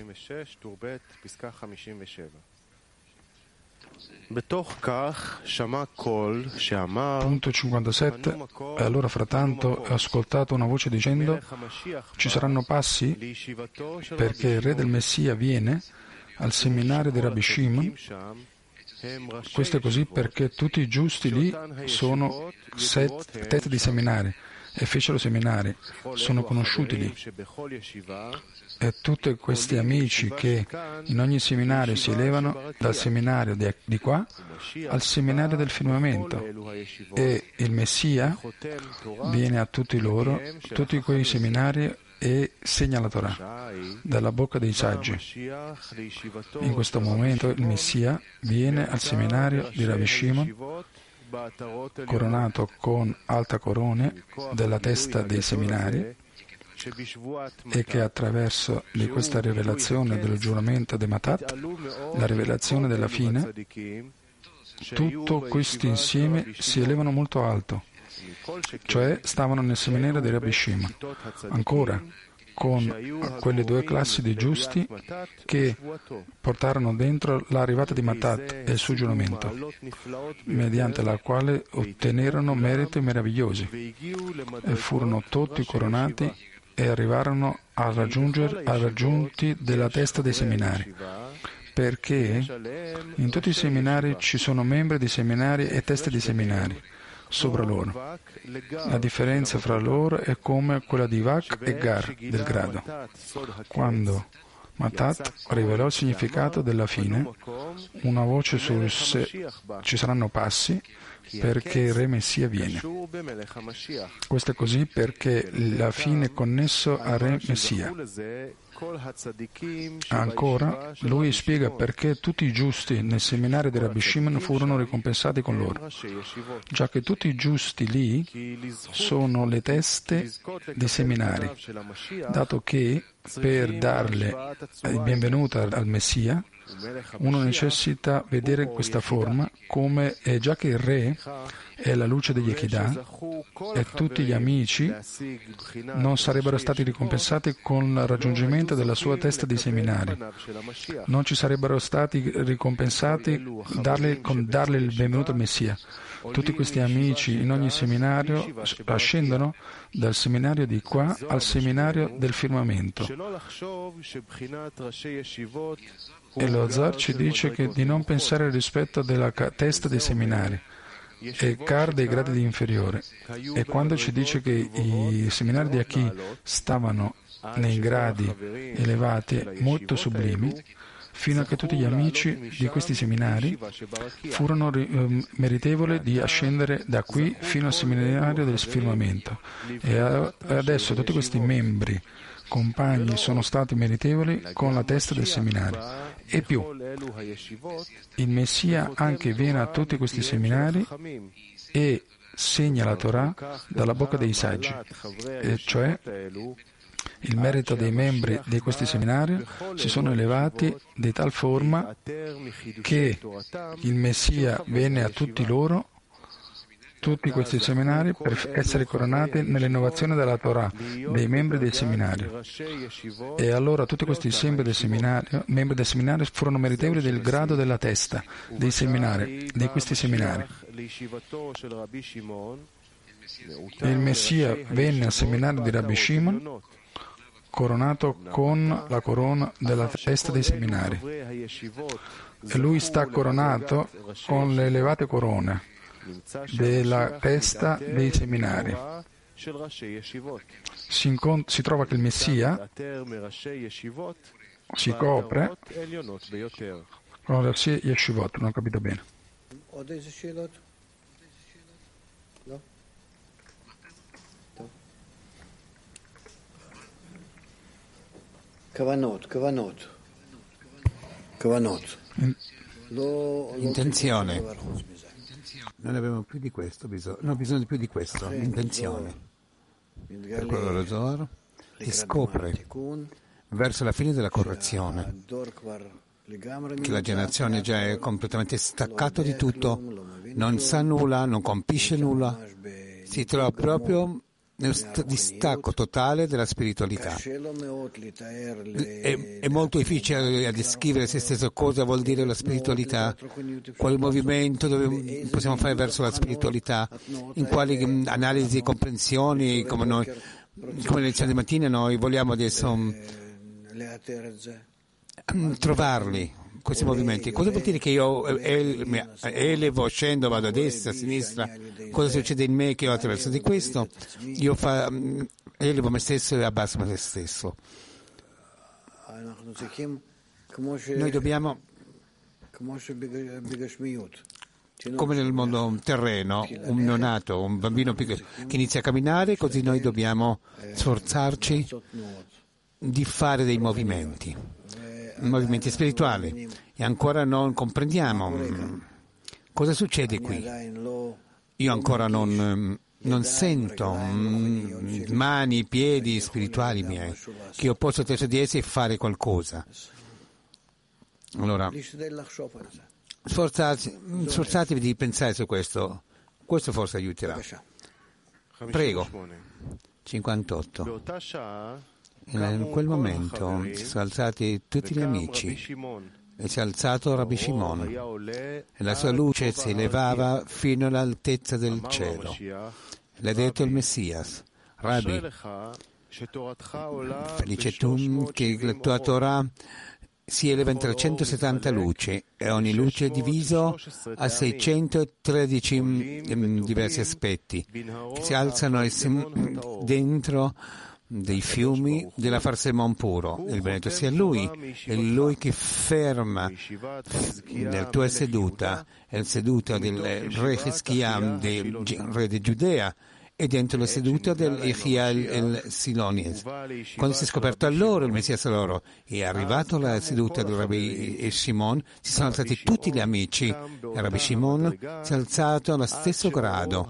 Punto 57. E allora frattanto ho ascoltato una voce dicendo ci saranno passi perché il re del Messia viene al seminario di Rabbi Shimon. Questo è così perché tutti i giusti lì sono set, di seminari e fecero seminari, sono conosciuti lì. E tutti questi amici che in ogni seminario si elevano dal seminario di qua al seminario del firmamento e il Messia viene a tutti loro, tutti quei seminari e segna la Torah dalla bocca dei saggi. In questo momento il Messia viene al seminario di Rabbi Shimon coronato con alta corone della testa dei seminari e che attraverso di questa rivelazione del giuramento di Matat, la rivelazione della fine, tutto questo insieme si elevano molto alto, cioè stavano nel seminario di Rabbi Shimon. Ancora, con quelle due classi di giusti che portarono dentro l'arrivata di Matat e il suo giuramento, mediante la quale ottenerono meriti meravigliosi e furono tutti coronati e arrivarono a raggiungere a raggiunti della testa dei seminari perché in tutti i seminari ci sono membri di seminari e teste di seminari sopra loro. La differenza fra loro è come quella di Vak e Gar del grado. Quando Matat rivelò il significato della fine, una voce sul se ci saranno passi perché il Re Messia viene. Questo è così perché la fine è connesso al Re Messia. Ancora, lui spiega perché tutti i giusti nel seminario di Rabbi Shimon furono ricompensati con loro, già che tutti i giusti lì sono le teste dei seminari, dato che per darle il benvenuto al Messia, uno necessita vedere questa forma come è già che il re è la luce degli Echidà e tutti gli amici non sarebbero stati ricompensati con il raggiungimento della sua testa di seminari. Non ci sarebbero stati ricompensati darle, con darle il benvenuto al Messia. Tutti questi amici in ogni seminario ascendono dal seminario di qua al seminario del firmamento. E lo Zar ci dice di non pensare rispetto della testa dei seminari e Car dei gradi di inferiore. E quando ci dice che i seminari di Aki stavano nei gradi elevati molto sublimi, fino a che tutti gli amici di questi seminari furono eh, meritevoli di ascendere da qui fino al seminario del firmamento. E adesso tutti questi membri compagni sono stati meritevoli con la testa del seminario. E più, il Messia anche viene a tutti questi seminari e segna la Torah dalla bocca dei saggi, e cioè il merito dei membri di questi seminari si sono elevati di tal forma che il Messia venne a tutti loro tutti questi seminari per essere coronati nell'innovazione della Torah dei membri del seminario. E allora tutti questi membri del seminario, membri del seminario furono meritevoli del grado della testa dei seminari, di questi seminari. Il Messia venne al seminario di Rabbi Shimon coronato con la corona della testa dei seminari. E lui sta coronato con le elevate corone della testa dei seminari. Si, incont- si trova che il Messia si copre con Rashi Yeshivot, non ho capito bene. Kavanot, Kavanot, Kavanot. Intenzione. Non abbiamo più di questo bisogno, no, bisogno di più di questo, intenzione. Per quello lo Zohar si scopre verso la fine della correzione che la generazione già è completamente staccata di tutto, non sa nulla, non capisce nulla, si trova proprio distacco totale della spiritualità. È, è, molto difficile descrivere se stesso cosa vuol dire la spiritualità, quale movimento possiamo fare verso la spiritualità, in quali mm, analisi e comprensioni, come noi, come le lezioni di mattina noi vogliamo adesso mm, trovarli questi movimenti. Cosa vuol dire che io elevo, scendo, vado a destra, a sinistra? Cosa succede in me che io attraverso di questo? Io fa, elevo me stesso e abbasso me stesso. Noi dobbiamo, come nel mondo terreno, un neonato, un bambino che inizia a camminare, così noi dobbiamo sforzarci di fare dei movimenti movimenti spirituali e ancora non comprendiamo mm, cosa succede qui. Io ancora non, mm, non sento mm, mani, piedi spirituali miei, che io posso attraverso di essi fare qualcosa. Allora, sforzatevi di pensare su questo, questo forse aiuterà. Prego. 58. In quel momento si sono alzati tutti gli amici. E si è alzato Rabbi Shimon. e la sua luce si elevava fino all'altezza del cielo. L'ha detto il Messias, Rabbi, felice tu che la tua Torah si eleva in 370 luci e ogni luce è diviso a 613 mm, diversi aspetti. Che si alzano dentro dei fiumi della Farsemon puro. Il benedetto sia Lui, è Lui che ferma nella tua seduta, è la seduta del re Hischia, del re di Giudea, e dentro la seduta del el Silonies. Quando si è scoperto a loro il Messia loro è arrivato alla seduta del Rabbi Shimon, si sono alzati tutti gli amici. Il Rabbi Shimon si è alzato allo stesso grado,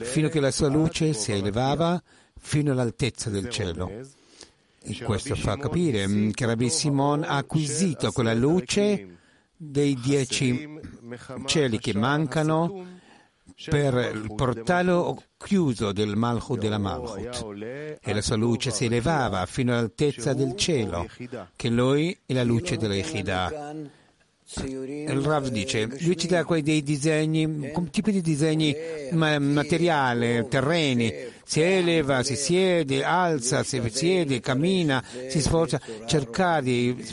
fino a che la sua luce si elevava fino all'altezza del cielo. E questo fa capire mm, che Rabbi Simon ha acquisito quella luce dei dieci cieli che mancano per il portale chiuso del Malchut della Malchut. E la sua luce si elevava fino all'altezza del cielo, che lui è la luce della Echida il Rav dice, lui ci dà quei dei disegni, tipi di disegni materiali, terreni, si eleva, si siede, alza, si siede, cammina, si sforza, cercare di,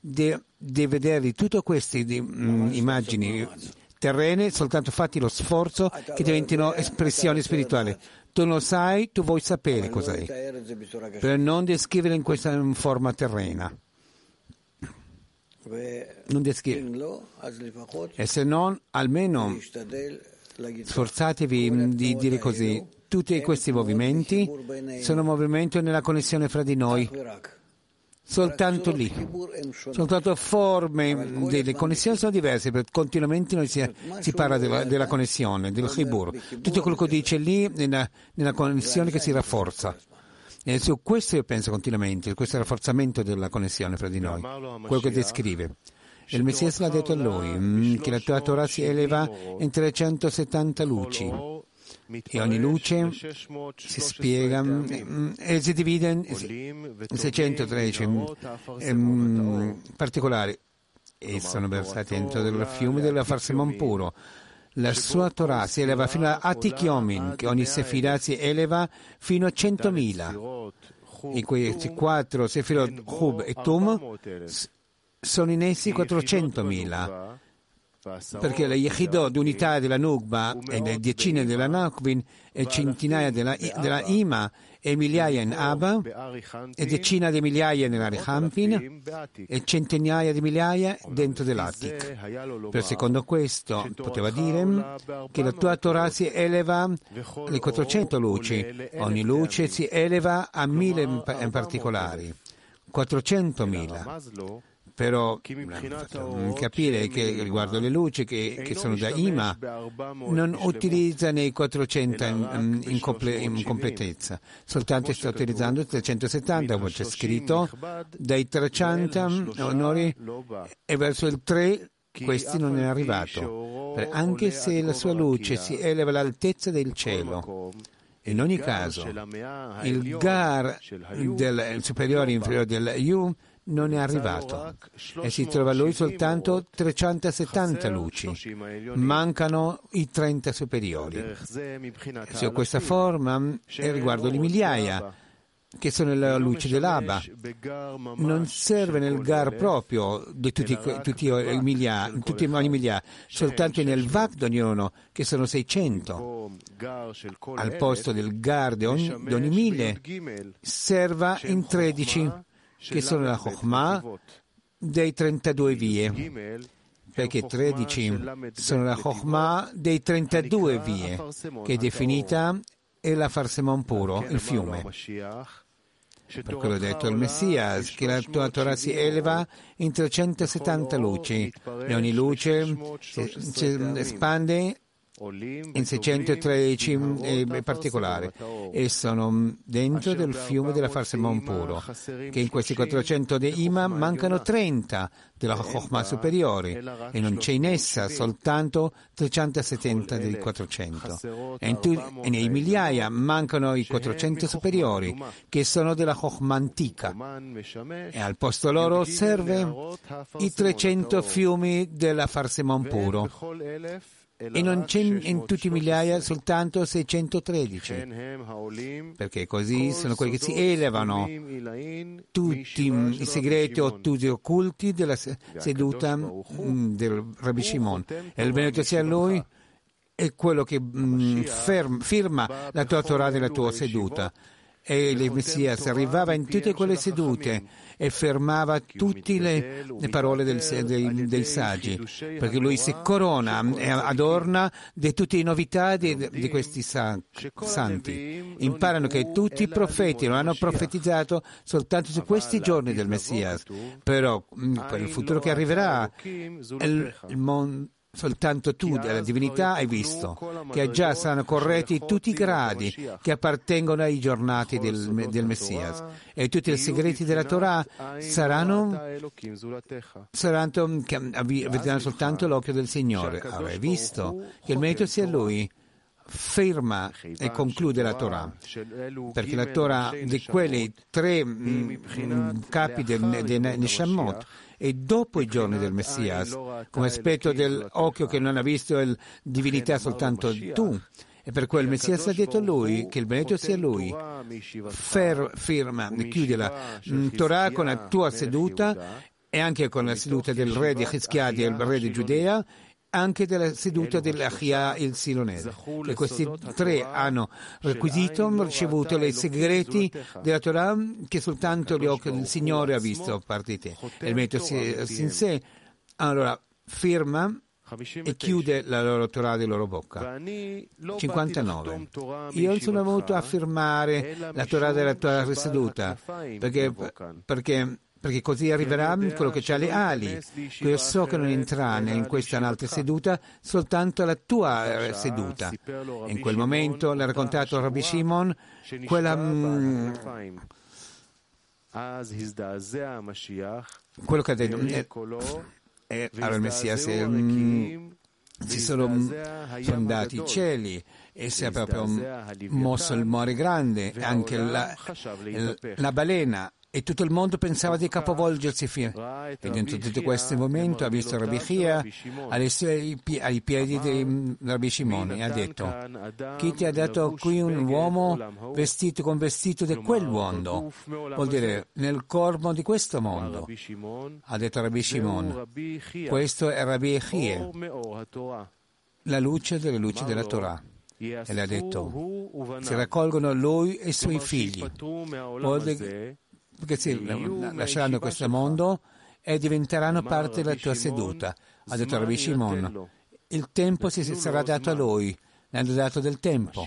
di, di vedere tutte queste di, mh, immagini terrene, soltanto fatti lo sforzo che diventino espressioni spirituali. Tu lo sai, tu vuoi sapere cos'è, per non descrivere in questa forma terrena non descrive. E se non, almeno sforzatevi di dire così. Tutti questi movimenti sono movimenti nella connessione fra di noi. Soltanto lì, soltanto forme delle connessioni sono diverse, perché continuamente noi si, si parla della, della, connessione, del chibur. Tutto quello che dice lì nella, nella connessione che si rafforza. E su questo io penso continuamente, questo rafforzamento della connessione fra di noi, quello che descrive. Il Messias l'ha detto a lui, mm, che la tua Torah si eleva in 370 luci. E ogni luce si spiega mm, e si divide in 613 mm, particolari. E sono versati dentro del fiume della Farsemon puro la sua Torah si eleva fino a Atikyomin, che ogni sefirah si eleva fino a centomila. In questi quattro sefirot Hub e Tum sono in essi 400.000 perché le Yechidot di unità della Nugba e le decine della Nakvin e centinaia della, della Ima e migliaia in Abba e decine di migliaia nell'Arihampin e centinaia di migliaia dentro dell'Atik. Per secondo questo poteva dire che la tua Torah si eleva alle 400 luci, ogni luce si eleva a mille in particolari. 400.000. Però capire che riguardo le luci che, che sono da IMA non utilizza nei 400 in, in, comple, in completezza, soltanto sta utilizzando 370 come c'è scritto, dai 300 onori e verso il 3 questi non è arrivato, anche se la sua luce si eleva all'altezza del cielo. In ogni caso, il Gar del superiore e inferiore del Yu non è arrivato e si trova lui soltanto 370 luci, mancano i 30 superiori. Su questa forma, e riguardo le migliaia, che sono la luce dell'Aba, non serve nel Gar proprio di tutti, tutti, i migliaia, tutti ogni migliaia, soltanto nel Vak di ognuno, che sono 600. Al posto del Gar di ogni, di ogni mille, serva in 13, che sono la Chokhmah dei 32 vie. Perché 13 sono la Chokhmah dei 32 vie, che è definita è la Farsemon puro, il fiume. Per quello detto il Messia, che la tua Torah si eleva in 370 luci. E ogni luce si espande in 613 in particolare e sono dentro del fiume della Farsemon puro che in questi 400 di Ima mancano 30 della Chokhmah superiore e non c'è in essa soltanto 370 dei 400 e, tu, e, nei migliaia mancano i 400 superiori che sono della Chokhmah antica. E al posto loro serve i 300 fiumi della Farsemon puro e non c'è in tutti i migliaia soltanto 613, perché così sono quelli che si elevano tutti i segreti ottusi occulti della seduta mm, del Rabbi Shimon. E il benedetto sia lui è quello che mm, ferma, firma la tua Torah della tua seduta. E il Messia arrivava in tutte quelle sedute e fermava tutte le, le parole del, dei, dei, saggi, perché lui si corona e adorna di tutte le novità di, di questi santi. Imparano che tutti i profeti non hanno profetizzato soltanto su questi giorni del Messia, però mm, per il futuro che arriverà il, il mondo Soltanto tu della divinità hai visto che già saranno corretti tutti i gradi che appartengono ai giornati del, del Messia e tutti i segreti della Torah saranno, saranno vedranno soltanto l'occhio del Signore. Avrai visto che il merito sia Lui. ferma e conclude la Torah, perché la Torah di quelli tre mm, mm, capi del, del Neshamot e dopo i giorni del Messia, come aspetto dell'occhio che non ha visto la divinità soltanto tu. E per quel Messia ha detto a lui, che il benedetto sia lui, fer, firma, chiude la mm, Torah con la tua seduta e anche con la seduta del re di Chizkiah, del re di Giudea, anche della seduta dell'Achia il Silonese, che questi tre hanno requisito, ricevuto i segreti della Torah che soltanto del Signore ha visto a parte di te. E il metodo in sé, allora firma e chiude la loro Torah di loro bocca. 59. Io non sono venuto a firmare la Torah della tua seduta perché, perché perché così arriverà quello che ha le ali. Io so che non entrerà in questa un'altra seduta, soltanto la tua eh, seduta. In quel momento l'ha raccontato Rabbi Shimon, quella... Mm, quello che ha detto... Eh, eh, allora il Messia si, mm, si sono mm, fondati i cieli e si è proprio mosso il mare grande, anche la, la balena e tutto il mondo pensava di capovolgersi e dentro tutto questo momento ha visto Rabbi Chia ai piedi di Rabbi Shimon e ha detto chi ti ha dato qui un uomo vestito con vestito di quel mondo vuol dire nel corpo di questo mondo ha detto Rabbi Shimon questo è Rabbi Chia la luce delle luci della Torah. E le ha detto si raccolgono lui e i suoi figli. Vuol dire perché sì, lasceranno questo mondo e diventeranno parte della tua seduta. Ha detto Rabbi Shimon, il tempo si sarà dato a lui le hanno dato del tempo.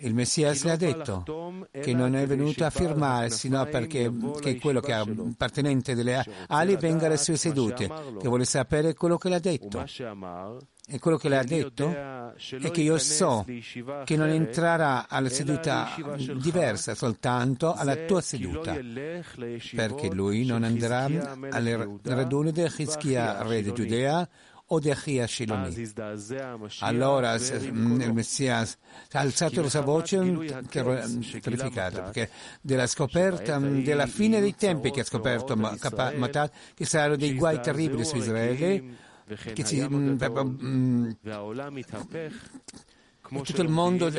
Il Messia le ha detto che non è venuto a firmare, sino perché che quello che è appartenente delle ali venga alle sue sedute, che vuole sapere quello che le ha detto. E quello che le ha detto? è che io so che non entrerà alla seduta diversa, soltanto alla tua seduta, perché lui non andrà alle raduni del Hizkia, re di Giudea, o di Achia Shiloni. Allora il Messia ha alzato la sua voce terrificata, perché della scoperta, della fine dei tempi che ha scoperto Matat, che saranno dei guai terribili su Israele, che si, tutto il mondo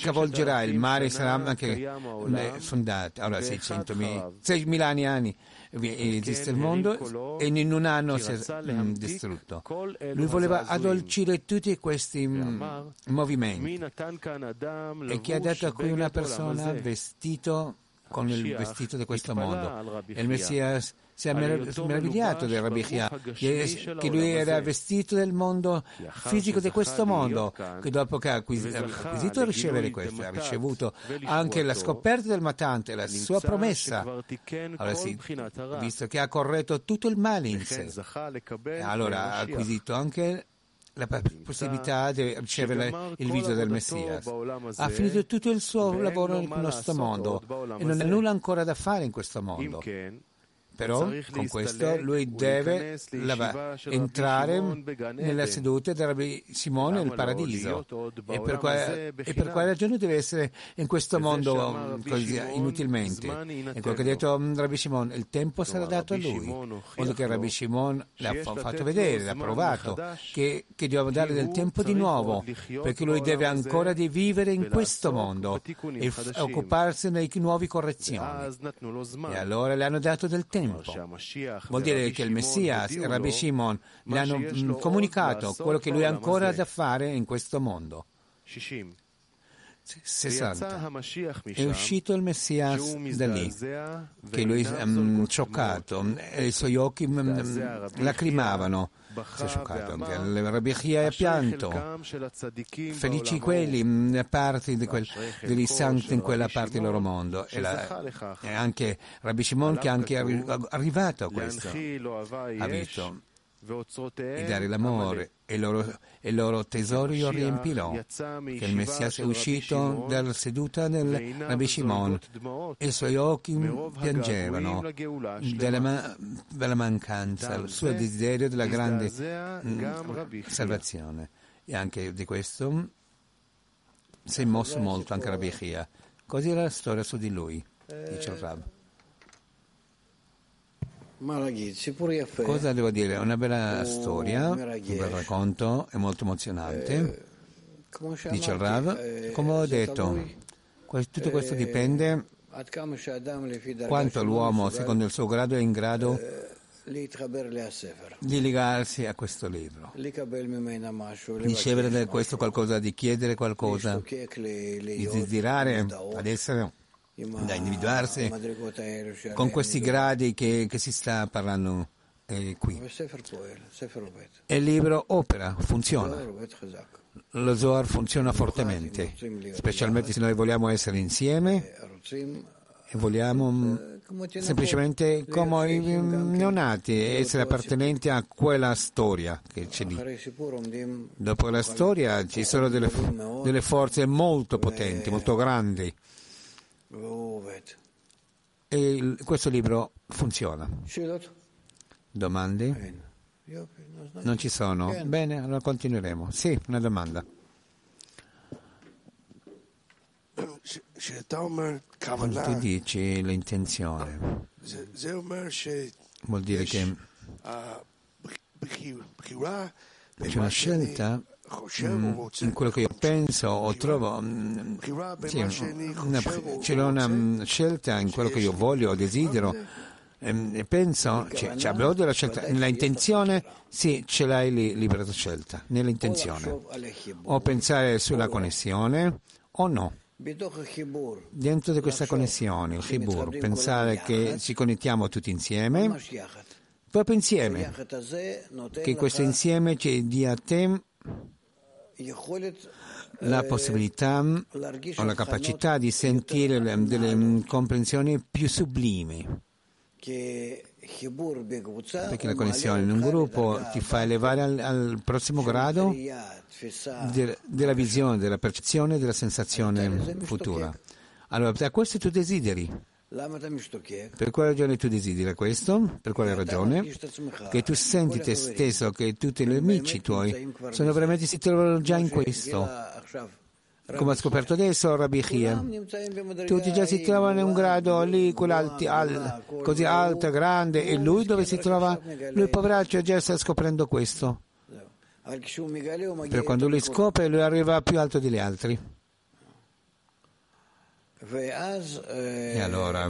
cavolgerà, il mare sarà anche fondato. Allora, 600.000, 6.000 anni esiste il mondo e in un anno si è distrutto. Lui voleva addolcire tutti questi movimenti e che ha dato a cui una persona vestito con il vestito di questo mondo. E il Messia si è meravigliato del Rabbi Chia, che lui era vestito del mondo fisico di questo mondo, che dopo che ha acquisito a ricevere questo, ha ricevuto anche la scoperta del matante, la sua promessa. Allora sì, visto che ha corretto tutto il male in sé, allora ha acquisito anche la possibilità di ricevere il viso del Messia. Ha finito tutto il suo lavoro nel nostro mondo e non ha nulla ancora da fare in questo mondo. Però con questo lui deve entrare nella seduta di Rabbi Simone nel paradiso. E per, quale, e per quale ragione deve essere in questo mondo così inutilmente. E quello che ha detto Rabbi Simone, il tempo sarà dato a lui, modo che Rabbi Simone l'ha fatto vedere, l'ha provato, che, che dobbiamo dare del tempo di nuovo, perché lui deve ancora di vivere in questo mondo e f- occuparsi dei nuovi correzioni. E allora le hanno dato del tempo tempo. Vuol dire che il Messia e Rabbi Shimon le hanno comunicato quello che lui ha ancora da fare in questo mondo. 60. È uscito il Messia da lì, che lui è um, scioccato, e i suoi occhi um, lacrimavano. Si è scioccato anche. Il Rabbi Chia ha pianto. Felici quelli, parti di quel, degli santi in quella parte del loro mondo. E, la, e anche Rabbi Shimon che è anche arrivato a questo. Ha visto e dare l'amore e i loro, loro, tesori io riempirò. Che il Messia è uscito dalla seduta del Rabbi Shimon e i suoi occhi piangevano della, ma, della mancanza, il suo desiderio della grande salvazione. E anche di questo si è mosso molto anche Rabbi Chia. Così era la storia su di lui, dice il Rab. Cosa devo dire? Una bella storia, un bel racconto, è molto emozionante. Dice il Rav, come ho detto, tutto questo dipende quanto l'uomo, secondo il suo grado, è in grado di legarsi a questo libro, di ricevere da questo qualcosa, di chiedere qualcosa, di desiderare ad essere da individuarsi con questi gradi che, che si sta parlando eh, qui. E il libro opera, funziona. Lo Zohar funziona fortemente, specialmente se noi vogliamo essere insieme e vogliamo mm, semplicemente come i neonati essere appartenenti a quella storia che c'è lì. Dopo la storia ci sono delle, delle forze molto potenti, molto grandi e il, questo libro funziona. Domande? Non ci sono? Bene, allora continueremo. Sì, una domanda. Quando tu dici l'intenzione, vuol dire che c'è una scelta in quello che io penso o trovo, mm, sì, una, c'è una mm, scelta in quello che io voglio o desidero ehm, e penso, cioè, cioè, abbiamo della scelta, nella intenzione sì, ce l'hai lì, libera scelta, nell'intenzione, o pensare sulla connessione o no. Dentro di questa connessione, il Chibur, pensare che ci connettiamo tutti insieme, proprio insieme, che questo insieme ci dia a te la possibilità o la capacità di sentire delle comprensioni più sublimi. Perché la connessione in un gruppo ti fa elevare al, al prossimo grado de, della visione, della percezione, della sensazione futura. Allora, da questo tu desideri. Per quale ragione tu desideri questo? Per quale ragione? Che tu senti te stesso, che tutti gli amici tuoi sono veramente si trovano già in questo. Come ha scoperto adesso Rabbi Chia, tutti già si trovano in un grado lì, quell'alti, al, così alto, grande, e lui dove si trova? Lui poveraccio già sta scoprendo questo. Per quando lui scopre, lui arriva più alto degli altri. E allora,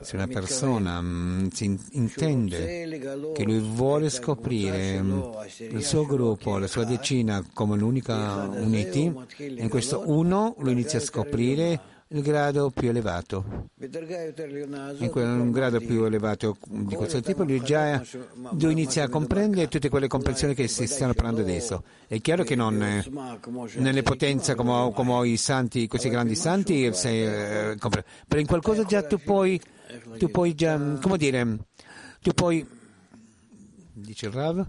se una persona mm, si intende che lui vuole scoprire mm, il suo gruppo, la sua decina come l'unica unity, in questo uno lo inizia a scoprire il grado più elevato. In un grado più elevato di questo tipo lui già inizia a comprendere tutte quelle comprensioni che si stanno parlando adesso. È chiaro che non nelle potenze come, come i santi, questi grandi santi, se, eh, però in qualcosa già tu puoi, tu puoi già, come dire, tu puoi, dice il Rav,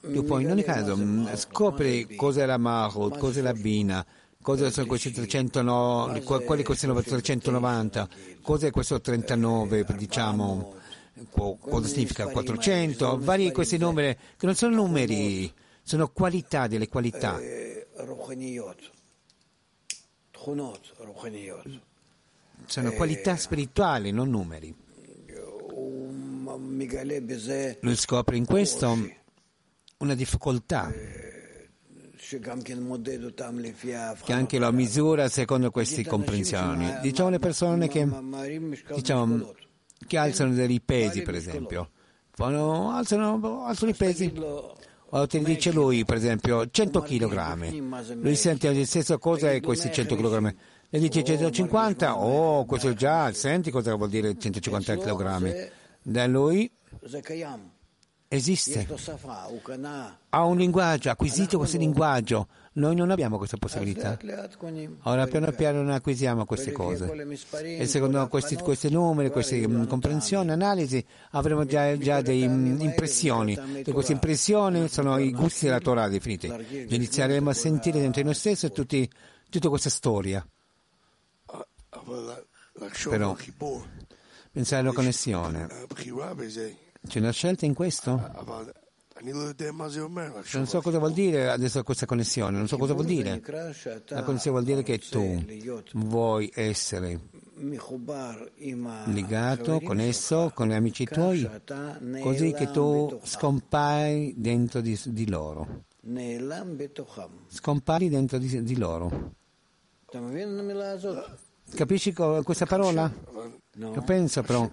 tu poi in ogni caso mm, scopri cos'è la Mahut, cos'è la Bina, cosa sono questi 309, quali sono 390, cos'è questo 39, diciamo, cosa significa 400, vari questi numeri che non sono numeri, sono qualità delle qualità. Sono qualità spirituali, non numeri. Lui scopre in questo una difficoltà che anche lo misura secondo queste comprensioni. Diciamo le persone che, diciamo, che alzano dei pesi, per esempio, Fanno, alzano, alzano i pesi. O ti dice lui, per esempio, 100 kg. Lui sente la stessa cosa e questi 100 kg. Le dice 150, oh, questo già, senti cosa vuol dire 150 kg. Da lui esiste, ha un linguaggio, ha acquisito questo linguaggio. Noi non abbiamo questa possibilità. Ora piano piano noi acquisiamo queste cose. E secondo questi, questi numeri, queste comprensioni, analisi, avremo già, già delle mm, impressioni. E queste impressioni sono i gusti della Torah definiti. Inizieremo a sentire dentro di noi stessi tutti, tutta questa storia. Però pensare alla connessione. C'è una scelta in questo? Non so cosa vuol dire adesso questa connessione, non so cosa vuol dire. La connessione vuol dire che tu vuoi essere legato, connesso con gli amici tuoi, così che tu scompari dentro di, di loro. Scompari dentro di, di loro. Capisci questa parola? Io penso però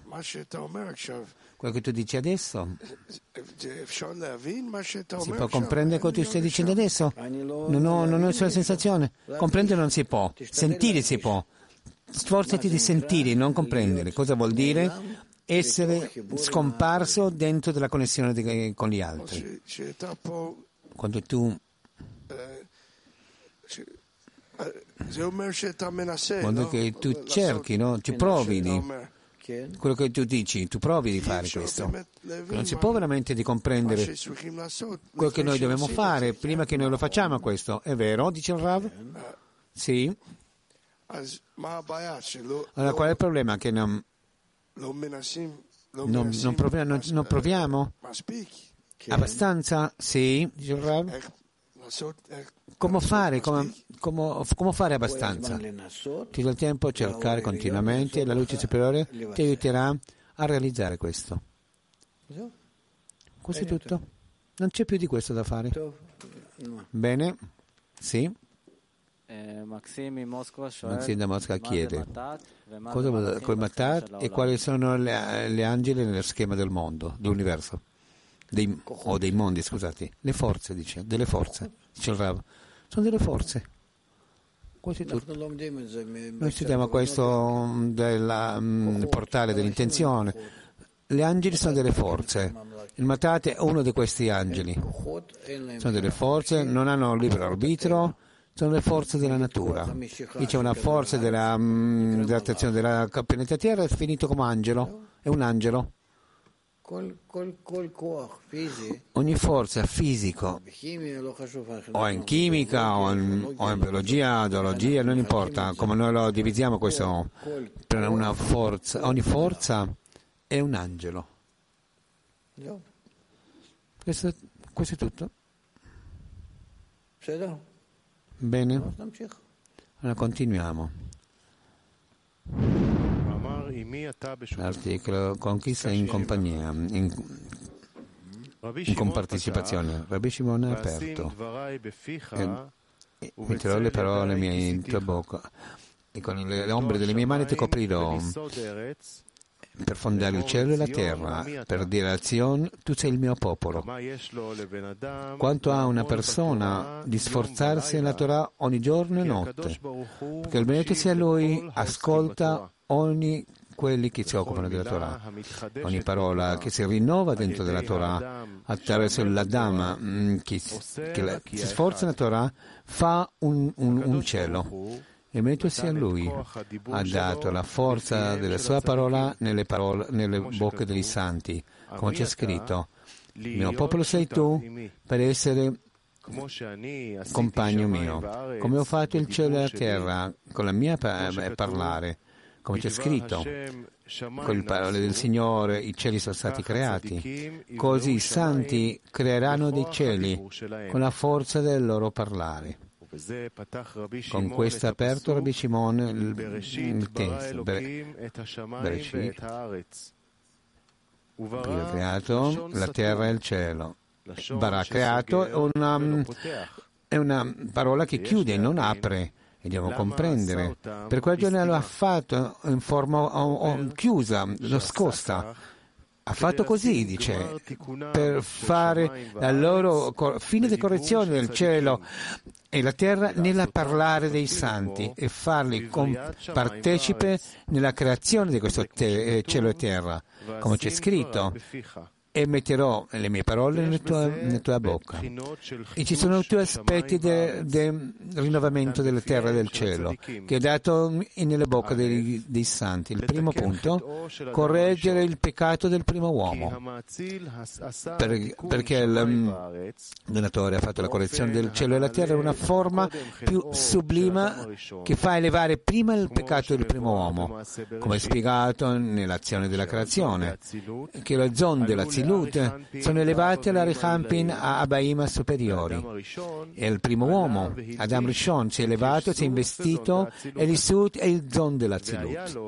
quello che tu dici adesso si può comprendere quello che tu stai dicendo adesso? Non ho, non ho nessuna sensazione. Comprendere non si può, sentire si può. Sforzati di sentire, non comprendere. Cosa vuol dire? Essere scomparso dentro della connessione con gli altri. Quando tu quando che tu cerchi, no? ci provi di quello che tu dici, tu provi di fare questo. Non si può veramente di comprendere quello che noi dobbiamo fare prima che noi lo facciamo questo. È vero, dice il Rav? Sì. Allora qual è il problema? Che non, non, non proviamo? Non proviamo? Abbastanza? Sì, dice il Rav. Come fare? Come, come, come fare abbastanza? Ti do il tempo a cercare continuamente, la luce superiore ti aiuterà a realizzare questo. Questo è tutto. Non c'è più di questo da fare. Bene, sì. Maxim da Mosca chiede cosa dire Matat e quali sono le, le angeli nello schema del mondo, dell'universo dei, o dei mondi, scusate, le forze, dice, delle forze, dice il Rav, sono delle forze. È tutto. Noi studiamo questo del um, portale dell'intenzione, gli angeli sono delle forze. Il Matat è uno di questi angeli. Sono delle forze, non hanno libero arbitro, sono le forze della natura. Qui c'è una forza della, mm, dell'attrazione della pianeta Terra, è finito come angelo, è un angelo. Ogni forza fisico, o in chimica, o in, o in biologia, zoologia, non importa, come noi lo divisiamo questo, forza, ogni forza è un angelo. Questo, questo è tutto. Bene? Allora continuiamo. L'articolo conquista in compagnia, in, in compartecipazione. Rabbi Shimon è aperto. E metterò le parole mie in tua bocca. E con le ombre delle mie mani ti coprirò. per fondare il cielo e la terra, per dire a Zion, tu sei il mio popolo. Quanto ha una persona di sforzarsi nella Torah ogni giorno e notte, perché il benedetto sia lui, ascolta ogni quelli che si occupano della Torah. Ogni parola che si rinnova dentro della Torah attraverso l'Adama mm, che, che, che si sforza nella Torah fa un, un, un cielo e mentre sia Lui ha dato la forza della sua parola nelle, parole, nelle bocche dei santi, come c'è scritto, il mio popolo sei tu per essere compagno mio, come ho fatto il cielo e la terra con la mia parlare, come c'è scritto, con le parole del Signore i cieli sono stati creati, così i santi creeranno dei cieli con la forza del loro parlare. Con questo ha aperto Rabbi Shimon il, il testo. Bereshit. Ha creato la terra e il cielo. Bara ha creato una, è una parola che chiude, non apre. E dobbiamo comprendere. Per quel giorno lo ha fatto? In forma chiusa, nascosta ha fatto così, dice, per fare la loro fine di correzione del cielo e la terra nella parlare dei santi e farli partecipe nella creazione di questo te- eh, cielo e terra, come c'è scritto e metterò le mie parole nella tua, nella tua bocca. E ci sono due aspetti del de rinnovamento della terra e del cielo che è dato nelle bocche dei, dei, santi. Il primo punto, correggere il peccato del primo uomo, per, perché il donatore ha fatto la correzione del cielo e della terra in una forma più sublima che fa elevare prima il peccato del primo uomo, come spiegato nell'azione della creazione, che lo zon della Zilut sono elevati alla Rechampin a Abaima superiori. E il primo uomo, Adam Rishon, si è elevato, si è investito e l'Isut è il Zon della Zilut.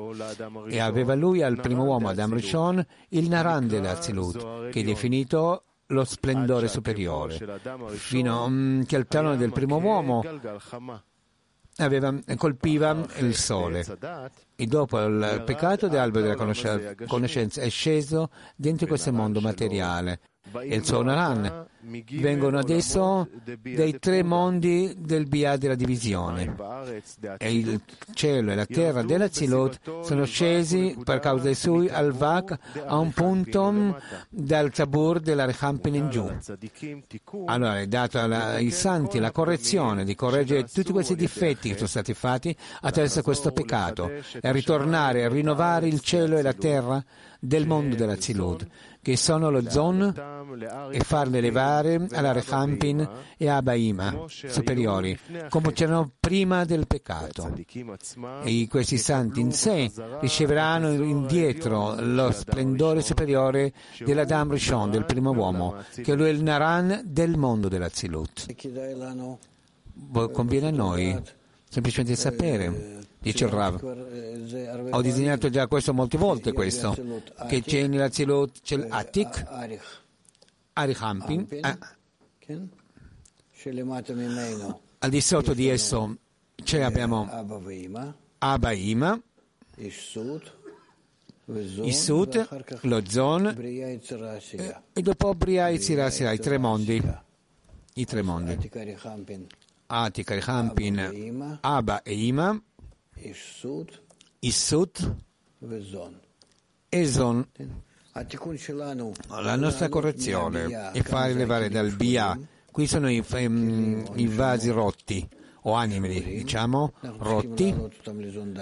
E aveva lui al primo uomo, Adam Rishon, il Naran della Zilut, che è definito lo splendore superiore, fino mm, che al trono del primo uomo aveva, colpiva il sole. E dopo il peccato dell'albero della conoscenza è sceso dentro questo mondo materiale e il suo Naran vengono adesso dei tre mondi del Bia della divisione. E il cielo e la terra della Zilot sono scesi per causa dei suoi al Vak a un punto dal Tabur della Rechampin in giù. Allora è dato ai santi la correzione di correggere tutti questi difetti che sono stati fatti attraverso questo peccato e ritornare a rinnovare il cielo e la terra del mondo della Zilot che sono lo Zon, e farle elevare alla Rechampin e a Baima superiori, come c'erano prima del peccato. E questi santi in sé riceveranno indietro lo splendore superiore dell'Adam Rishon, del primo uomo, che lui è il Naran del mondo della Zilut. Conviene a noi semplicemente sapere dice il Rav. Ho disegnato già questo molte volte, questo, che c'è nella Zilot, c'è l'Atik, Arichampin, al di sotto di esso c'è abbiamo Abaima, Isut, lo Zon. E dopo Bria e Zirasira, i tre mondi. I tre mondi. Atik, Arichampin, Abba e Ima Issut e Zon. La nostra correzione è fare levare dal BA, qui sono i, um, i vasi rotti o animi, diciamo, rotti, noi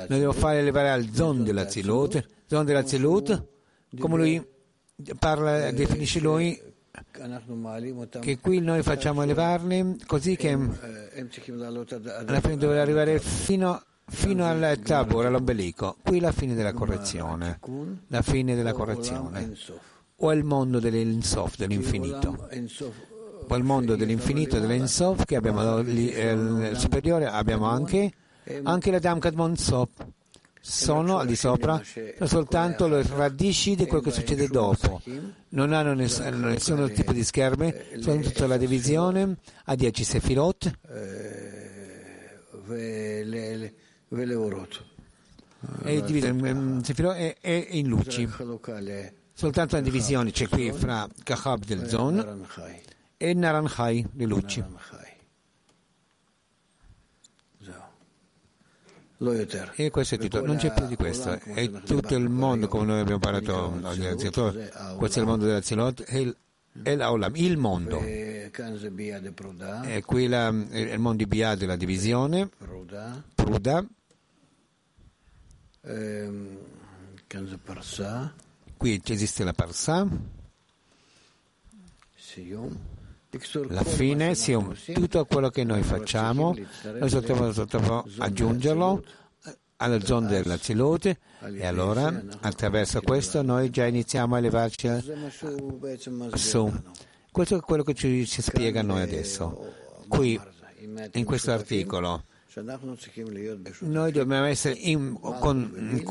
dobbiamo fare levare al zon della Zilut, zon della Zilut, come lui parla, definisce lui, che qui noi facciamo elevarli così che alla fine dovrà arrivare fino, fino al tabor, all'ombelico. Qui la fine della correzione, la fine della correzione. O il mondo dell'insof, dell'infinito. O il mondo dell'infinito, dell'insof, che abbiamo lì, eh, superiore, abbiamo anche, anche la Damkad Monsop sono al di sopra soltanto le radici di quello che succede dopo. Non hanno ness- nessun tipo di scherme, sono tutta la divisione a 10 sefirot dividono sefirot e, e in luci. Soltanto la divisione c'è qui fra Kahab del Zon e Naranjai, le luci. E questo è tutto, non c'è più di questo, è tutto il mondo come noi abbiamo parlato questo è il mondo della Zilot il mondo. E qui la, è il mondo di Bia della divisione, Pruda. Qui esiste la Parsa. La fine sia tutto quello che noi facciamo, noi dobbiamo aggiungerlo alla zona della Zilut e allora attraverso questo noi già iniziamo a elevarci su. Questo è quello che ci, ci spiega noi adesso. Qui, in questo articolo, noi dobbiamo essere in, con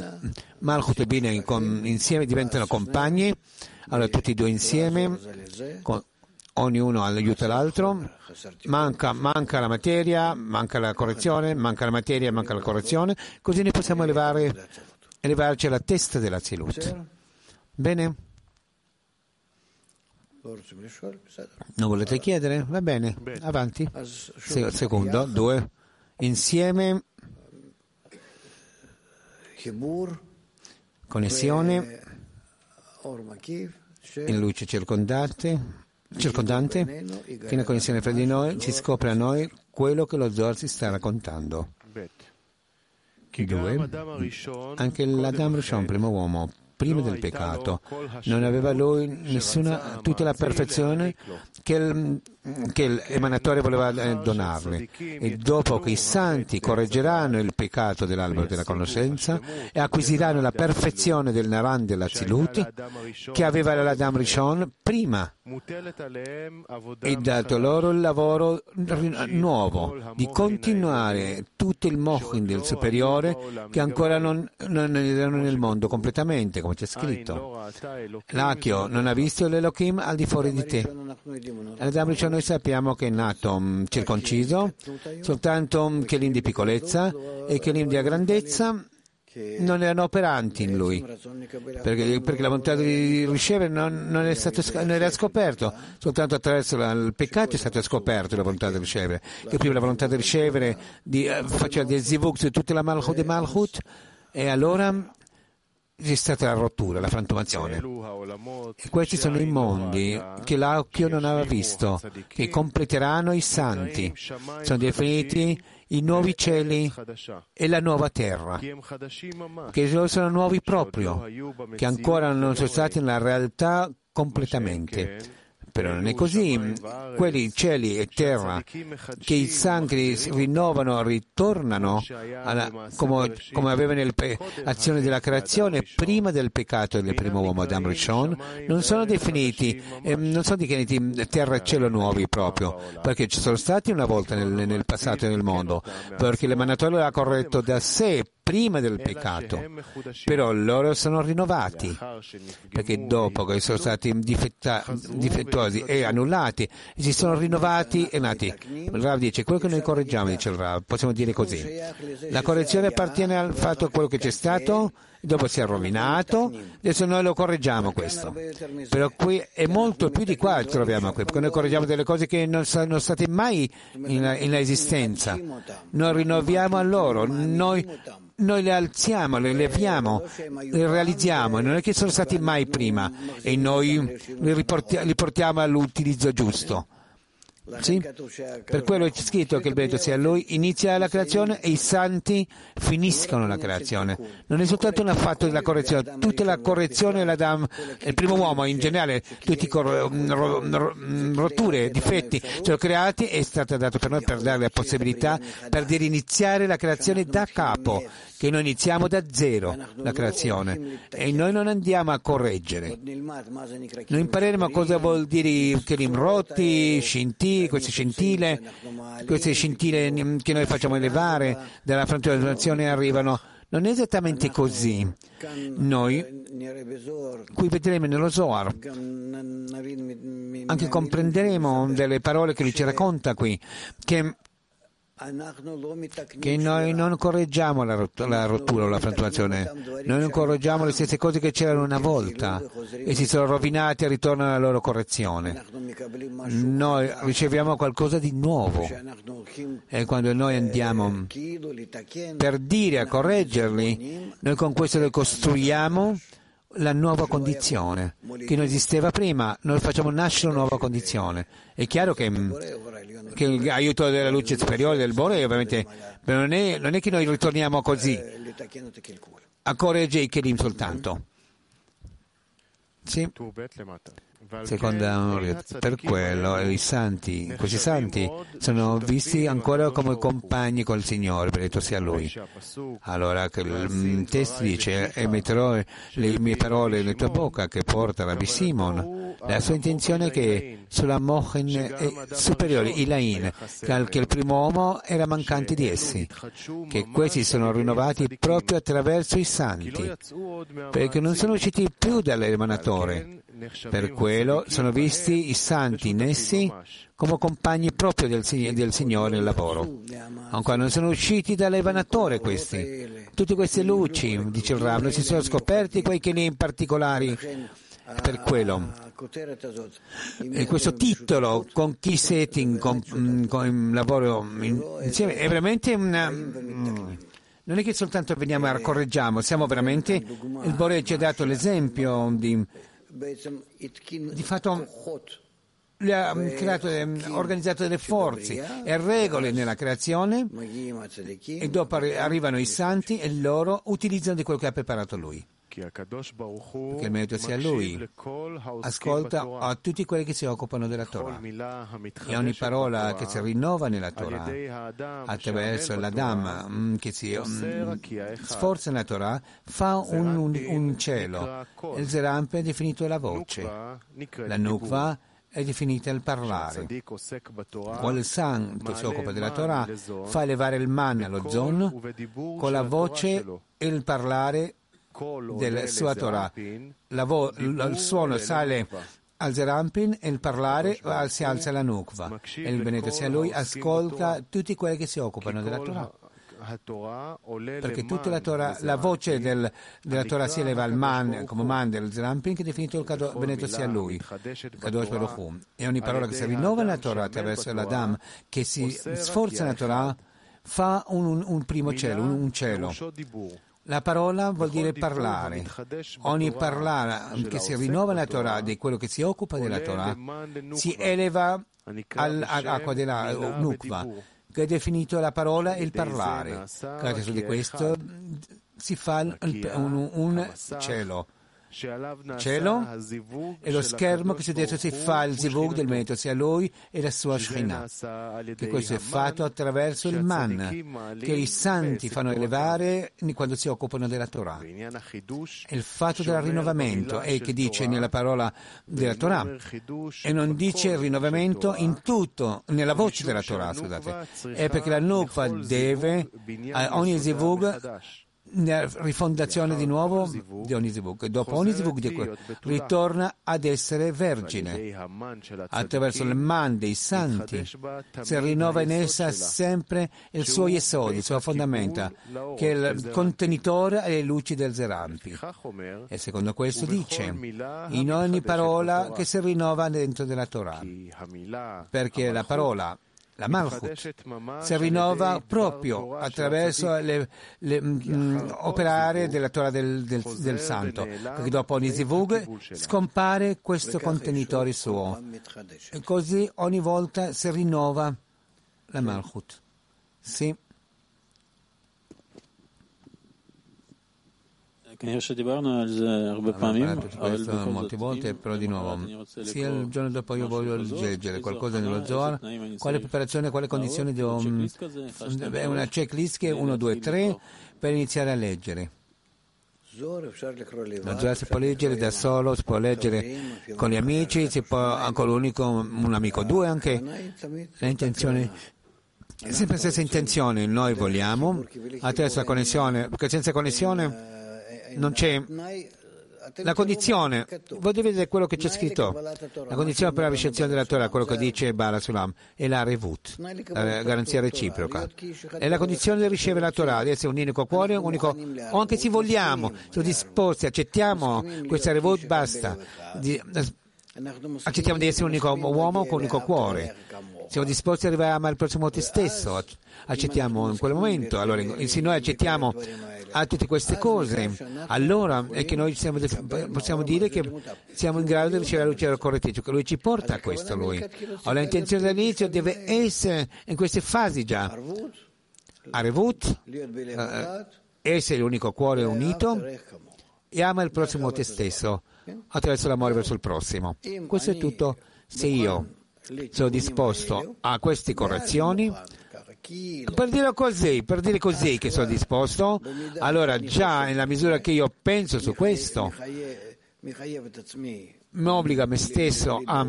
Malchut e Bina insieme, diventano compagni, allora tutti e due insieme, con, ognuno aiuta l'altro, manca, manca, la materia, manca la correzione, manca la materia, manca la correzione, così noi possiamo elevare, elevarci alla testa della Zilut. Bene? Non volete chiedere? Va bene, avanti. Se, secondo, due. Insieme. Connessione. In luce circondante. Circondante, che nella connessione fra di noi. Ci scopre a noi quello che lo Zohar ci sta raccontando. Due, anche l'Adam Rishon, primo uomo, prima del peccato, non aveva lui nessuna, tutta la perfezione che, il, che l'emanatore voleva eh, donarle. E dopo che i santi correggeranno il peccato dell'albero della conoscenza e acquisiranno la perfezione del Naran della Zilut che aveva l'Adam Rishon prima e dato loro il lavoro nuovo di continuare tutto il mochin del superiore che ancora non, non erano nel mondo completamente come c'è scritto? l'Achio non ha visto l'Elohim al di fuori di te. Adam Rishon noi sappiamo che è nato mm, circonciso, soltanto mm, che l'in di piccolezza e che l'in di grandezza non erano operanti in lui, perché, perché la volontà di ricevere non, non, è stato, non, era scoperto, soltanto attraverso la, il peccato è stata scoperta la volontà di ricevere, che prima la volontà di ricevere di, uh, faceva del zivuk su tutta la malchut di malchut e allora c'è stata la rottura, la frantumazione. E questi sono i mondi che l'occhio non aveva visto, che completeranno i santi. Sono definiti i nuovi cieli e la nuova terra, che sono nuovi proprio, che ancora non sono stati nella realtà completamente però non è così. Quelli cieli e terra che i santi rinnovano, ritornano alla, come, come aveva nell'azione della creazione prima del peccato del primo uomo Adam Rishon, non sono definiti, eh, non sono definiti terra e cielo nuovi proprio, perché ci sono stati una volta nel, nel passato nel mondo, perché l'emanatore l'ha corretto da sé prima del peccato, però loro sono rinnovati, perché dopo che sono stati difetta, difettuosi e annullati, si sono rinnovati e nati. Il Rav dice, quello che noi correggiamo, dice il Rav, possiamo dire così, la correzione appartiene al fatto quello che c'è stato dopo si è rovinato, adesso noi lo correggiamo questo. Però qui è molto più di qua troviamo qui, perché noi correggiamo delle cose che non sono state mai in, in esistenza. Noi rinnoviamo a loro, noi, noi le alziamo, le leviamo, le realizziamo, non è che sono stati mai prima e noi li, riportiamo, li portiamo all'utilizzo giusto. Sì? Per quello è scritto che il benedetto sia lui, inizia la creazione e i santi finiscono la creazione. Non è soltanto un fatto della correzione, tutta la correzione dell'Adam, il primo uomo in generale, tutti i rotture, difetti sono creati e è stato dato per noi per dare la possibilità per iniziare la creazione da capo che noi iniziamo da zero la creazione e noi non andiamo a correggere. Noi impareremo cosa vuol dire Kelim rotti, scintille, queste scintille, queste scintille che noi facciamo elevare dalla frontiera arrivano. Non è esattamente così. Noi qui vedremo nello Zohar, anche comprenderemo delle parole che lui ci racconta qui, che che noi non correggiamo la, rot- la rottura o la frantumazione, noi non correggiamo le stesse cose che c'erano una volta e si sono rovinate e ritornano alla loro correzione. Noi riceviamo qualcosa di nuovo. E quando noi andiamo per dire a correggerli, noi con questo le costruiamo la nuova condizione che non esisteva prima, noi facciamo nascere una nuova condizione. È chiaro che, che l'aiuto della luce superiore del Bore ovviamente non è, non è che noi ritorniamo così a correggere i Kelim soltanto. Sì seconda per quello i santi, questi santi sono visti ancora come compagni col Signore, benedetto sia Lui. Allora il testo dice, e metterò le mie parole nella tua bocca che porta Rabbi Simon. La sua intenzione è che sulla Mochen superiore, Ilain, che il primo uomo era mancante di essi, che questi sono rinnovati proprio attraverso i santi, perché non sono usciti più dall'emanatore per quello sono visti i santi in essi come compagni proprio del, del Signore nel lavoro. Ancora non sono usciti dall'evanatore questi. Tutte queste luci, dice il Rav, non si sono scoperti quei che in particolari per quello. E questo titolo, con chi setting, con, con lavoro insieme, è veramente una... Mm, non è che soltanto veniamo e correggiamo, siamo veramente... Il Bore ci ha dato l'esempio di di fatto ha creato, organizzato delle forze e regole nella creazione e dopo arrivano i santi e loro utilizzano di quello che ha preparato lui. Perché il merito sia lui. Ascolta a tutti quelli che si occupano della Torah. E ogni parola che si rinnova nella Torah, attraverso l'Adam mm, che si um, sforza nella Torah, fa un, un, un cielo. Il Zerampe è definito la voce. La Nukva è definita il parlare. Quando il santo si occupa della Torah, fa elevare il man allo zon con la voce e il parlare della sua Torah. Vo- il suono sale al Zerampin e il parlare si alza la Nukva. E il benedetto sia lui ascolta tutti quelli che si occupano della Torah. Perché tutta la, Torah, la voce del, della Torah si eleva al man, come man del Zerampin, che è definito il cado, benedetto sia lui, Kadosh Baruch E ogni parola che si rinnova nella Torah attraverso l'Adam, che si sforza nella Torah, fa un, un, un primo cielo, un, un cielo. La parola vuol dire parlare. Ogni parlare che si rinnova nella Torah, di quello che si occupa della Torah, si eleva all'acqua della Nukva, che è definito la parola e il parlare. Grazie a questo si fa un, un cielo cielo e lo schermo che su di esso si fa il zivug del merito sia lui e la sua Shekhinah, che questo è fatto attraverso il man che i santi fanno elevare quando si occupano della Torah. È il fatto del rinnovamento è che dice nella parola della Torah. e non dice il rinnovamento in tutto, nella voce della Torah, scusate, è perché la Nukva deve a ogni zivug rifondazione di nuovo di zivug. Dopo zivug ritorna ad essere vergine. attraverso il man dei santi. Si rinnova in essa sempre il suo yesod, il suo fondamenta, che è il contenitore e le luci del Zerampi. E secondo questo dice, in ogni parola che si rinnova dentro della Torah, perché la parola la Malchut si rinnova proprio attraverso mh, mm, operare della Torah del, del, del Santo, perché dopo ogni zivug scompare questo contenitore suo e così ogni volta si rinnova la Malchut. Sì. Abbiamo parlato di questo molte volte, però di nuovo, sia il giorno dopo io voglio leggere qualcosa nello Zohar, quale preparazione, quale condizioni devo... È una checklist che 1, 2, 3 per iniziare a leggere. Lo Zohar si può leggere da solo, si può leggere con gli amici, si può con l'unico, un amico, due anche. Le intenzioni sempre la stessa intenzione noi vogliamo attraverso la connessione perché senza connessione non c'è la condizione, voglio vedere quello che c'è scritto, la condizione per la ricezione della Torah, quello che dice Bala Sulam, è la revut, la garanzia reciproca. È la condizione di ricevere la Torah, di essere un unico cuore, un unico, o anche se vogliamo, siamo disposti, accettiamo questa revut, basta. Accettiamo di essere un unico uomo con un unico cuore. Siamo disposti ad arrivare a amare il prossimo te stesso, accettiamo in quel momento. Allora, se noi accettiamo a tutte queste cose, allora è che noi siamo, possiamo dire che siamo in grado di ricevere la luce della correttezza, che lui ci porta a questo. Lui. Allora, l'intenzione dall'inizio deve essere in queste fasi già. Arevut, eh, essere l'unico cuore unito e ama il prossimo te stesso attraverso l'amore verso il prossimo. Questo è tutto. Se io sono disposto a queste correzioni, per dire così, per dire così che sono disposto, allora già nella misura che io penso su questo, mi obbliga me stesso a,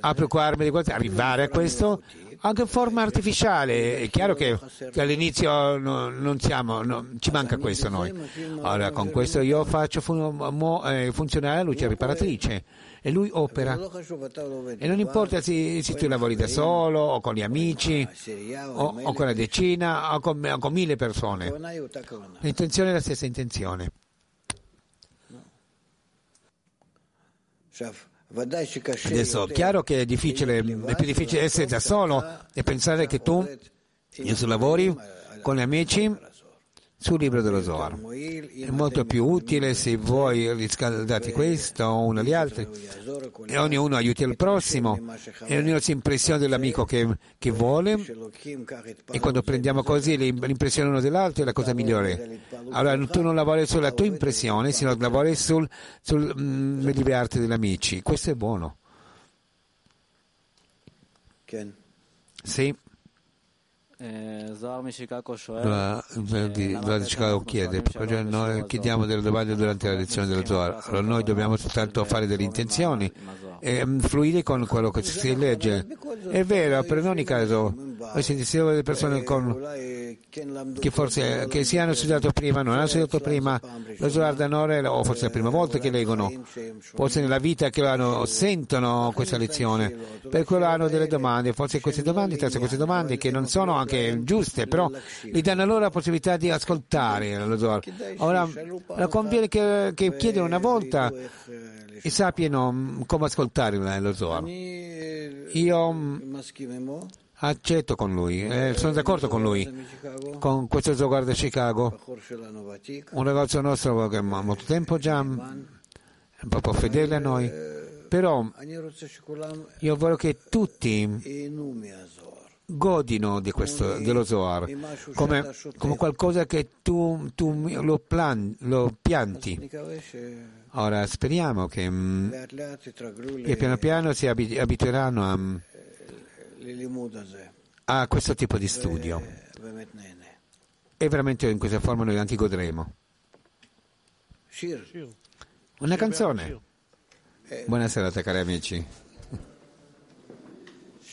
a preoccuparmi di questo, arrivare a questo, anche in forma artificiale. È chiaro che, che all'inizio no, non siamo, no, ci manca questo noi. Allora, con questo io faccio fun- mo, eh, funzionare la luce riparatrice e lui opera. E non importa se, se tu lavori da solo o con gli amici o, o con una decina o con, o con mille persone. L'intenzione è la stessa intenzione. Adesso, chiaro che è difficile, è più difficile essere da solo e pensare che tu, lavori con gli amici, sul libro dello Zohar. È molto più utile se voi riscaldate questo uno agli altri e ognuno aiuti il prossimo e ognuno si impressiona dell'amico che, che vuole e quando prendiamo così l'impressione uno dell'altro è la cosa migliore. Allora tu non lavori sulla tua impressione, sino lavori sul, sul mm, liberarti degli amici. Questo è buono. Sì. Zohar di Chicago chiede, cioè noi chiediamo delle domande durante la lezione dello Zohar, allora noi dobbiamo soltanto fare delle intenzioni e fluire con quello che si legge. È vero, per in ogni caso, noi sentiamo delle persone con, che forse che si hanno studiato prima, non hanno studiato prima lo Zohar da Nore, o forse è la prima volta che leggono, forse nella vita che hanno, sentono questa lezione, per quello hanno delle domande, forse queste domande, queste domande che non sono anche anche giuste, però gli danno loro la possibilità di ascoltare. Ora, conviene che, che chiedano una volta e sappiano come ascoltare lo Zohar. Io accetto con lui, eh, sono d'accordo con lui, con questo Zohar da Chicago. Un ragazzo nostro che ha molto tempo già, è proprio fedele a noi, però io voglio che tutti godino di questo, dello Zohar come, come qualcosa che tu, tu lo, plan, lo, pianti. Ora speriamo che, mm, che piano piano si abitueranno a, a questo tipo di studio e veramente in questa forma noi anche godremo. Una canzone. Buona serata cari amici.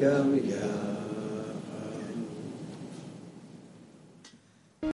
גם יחד.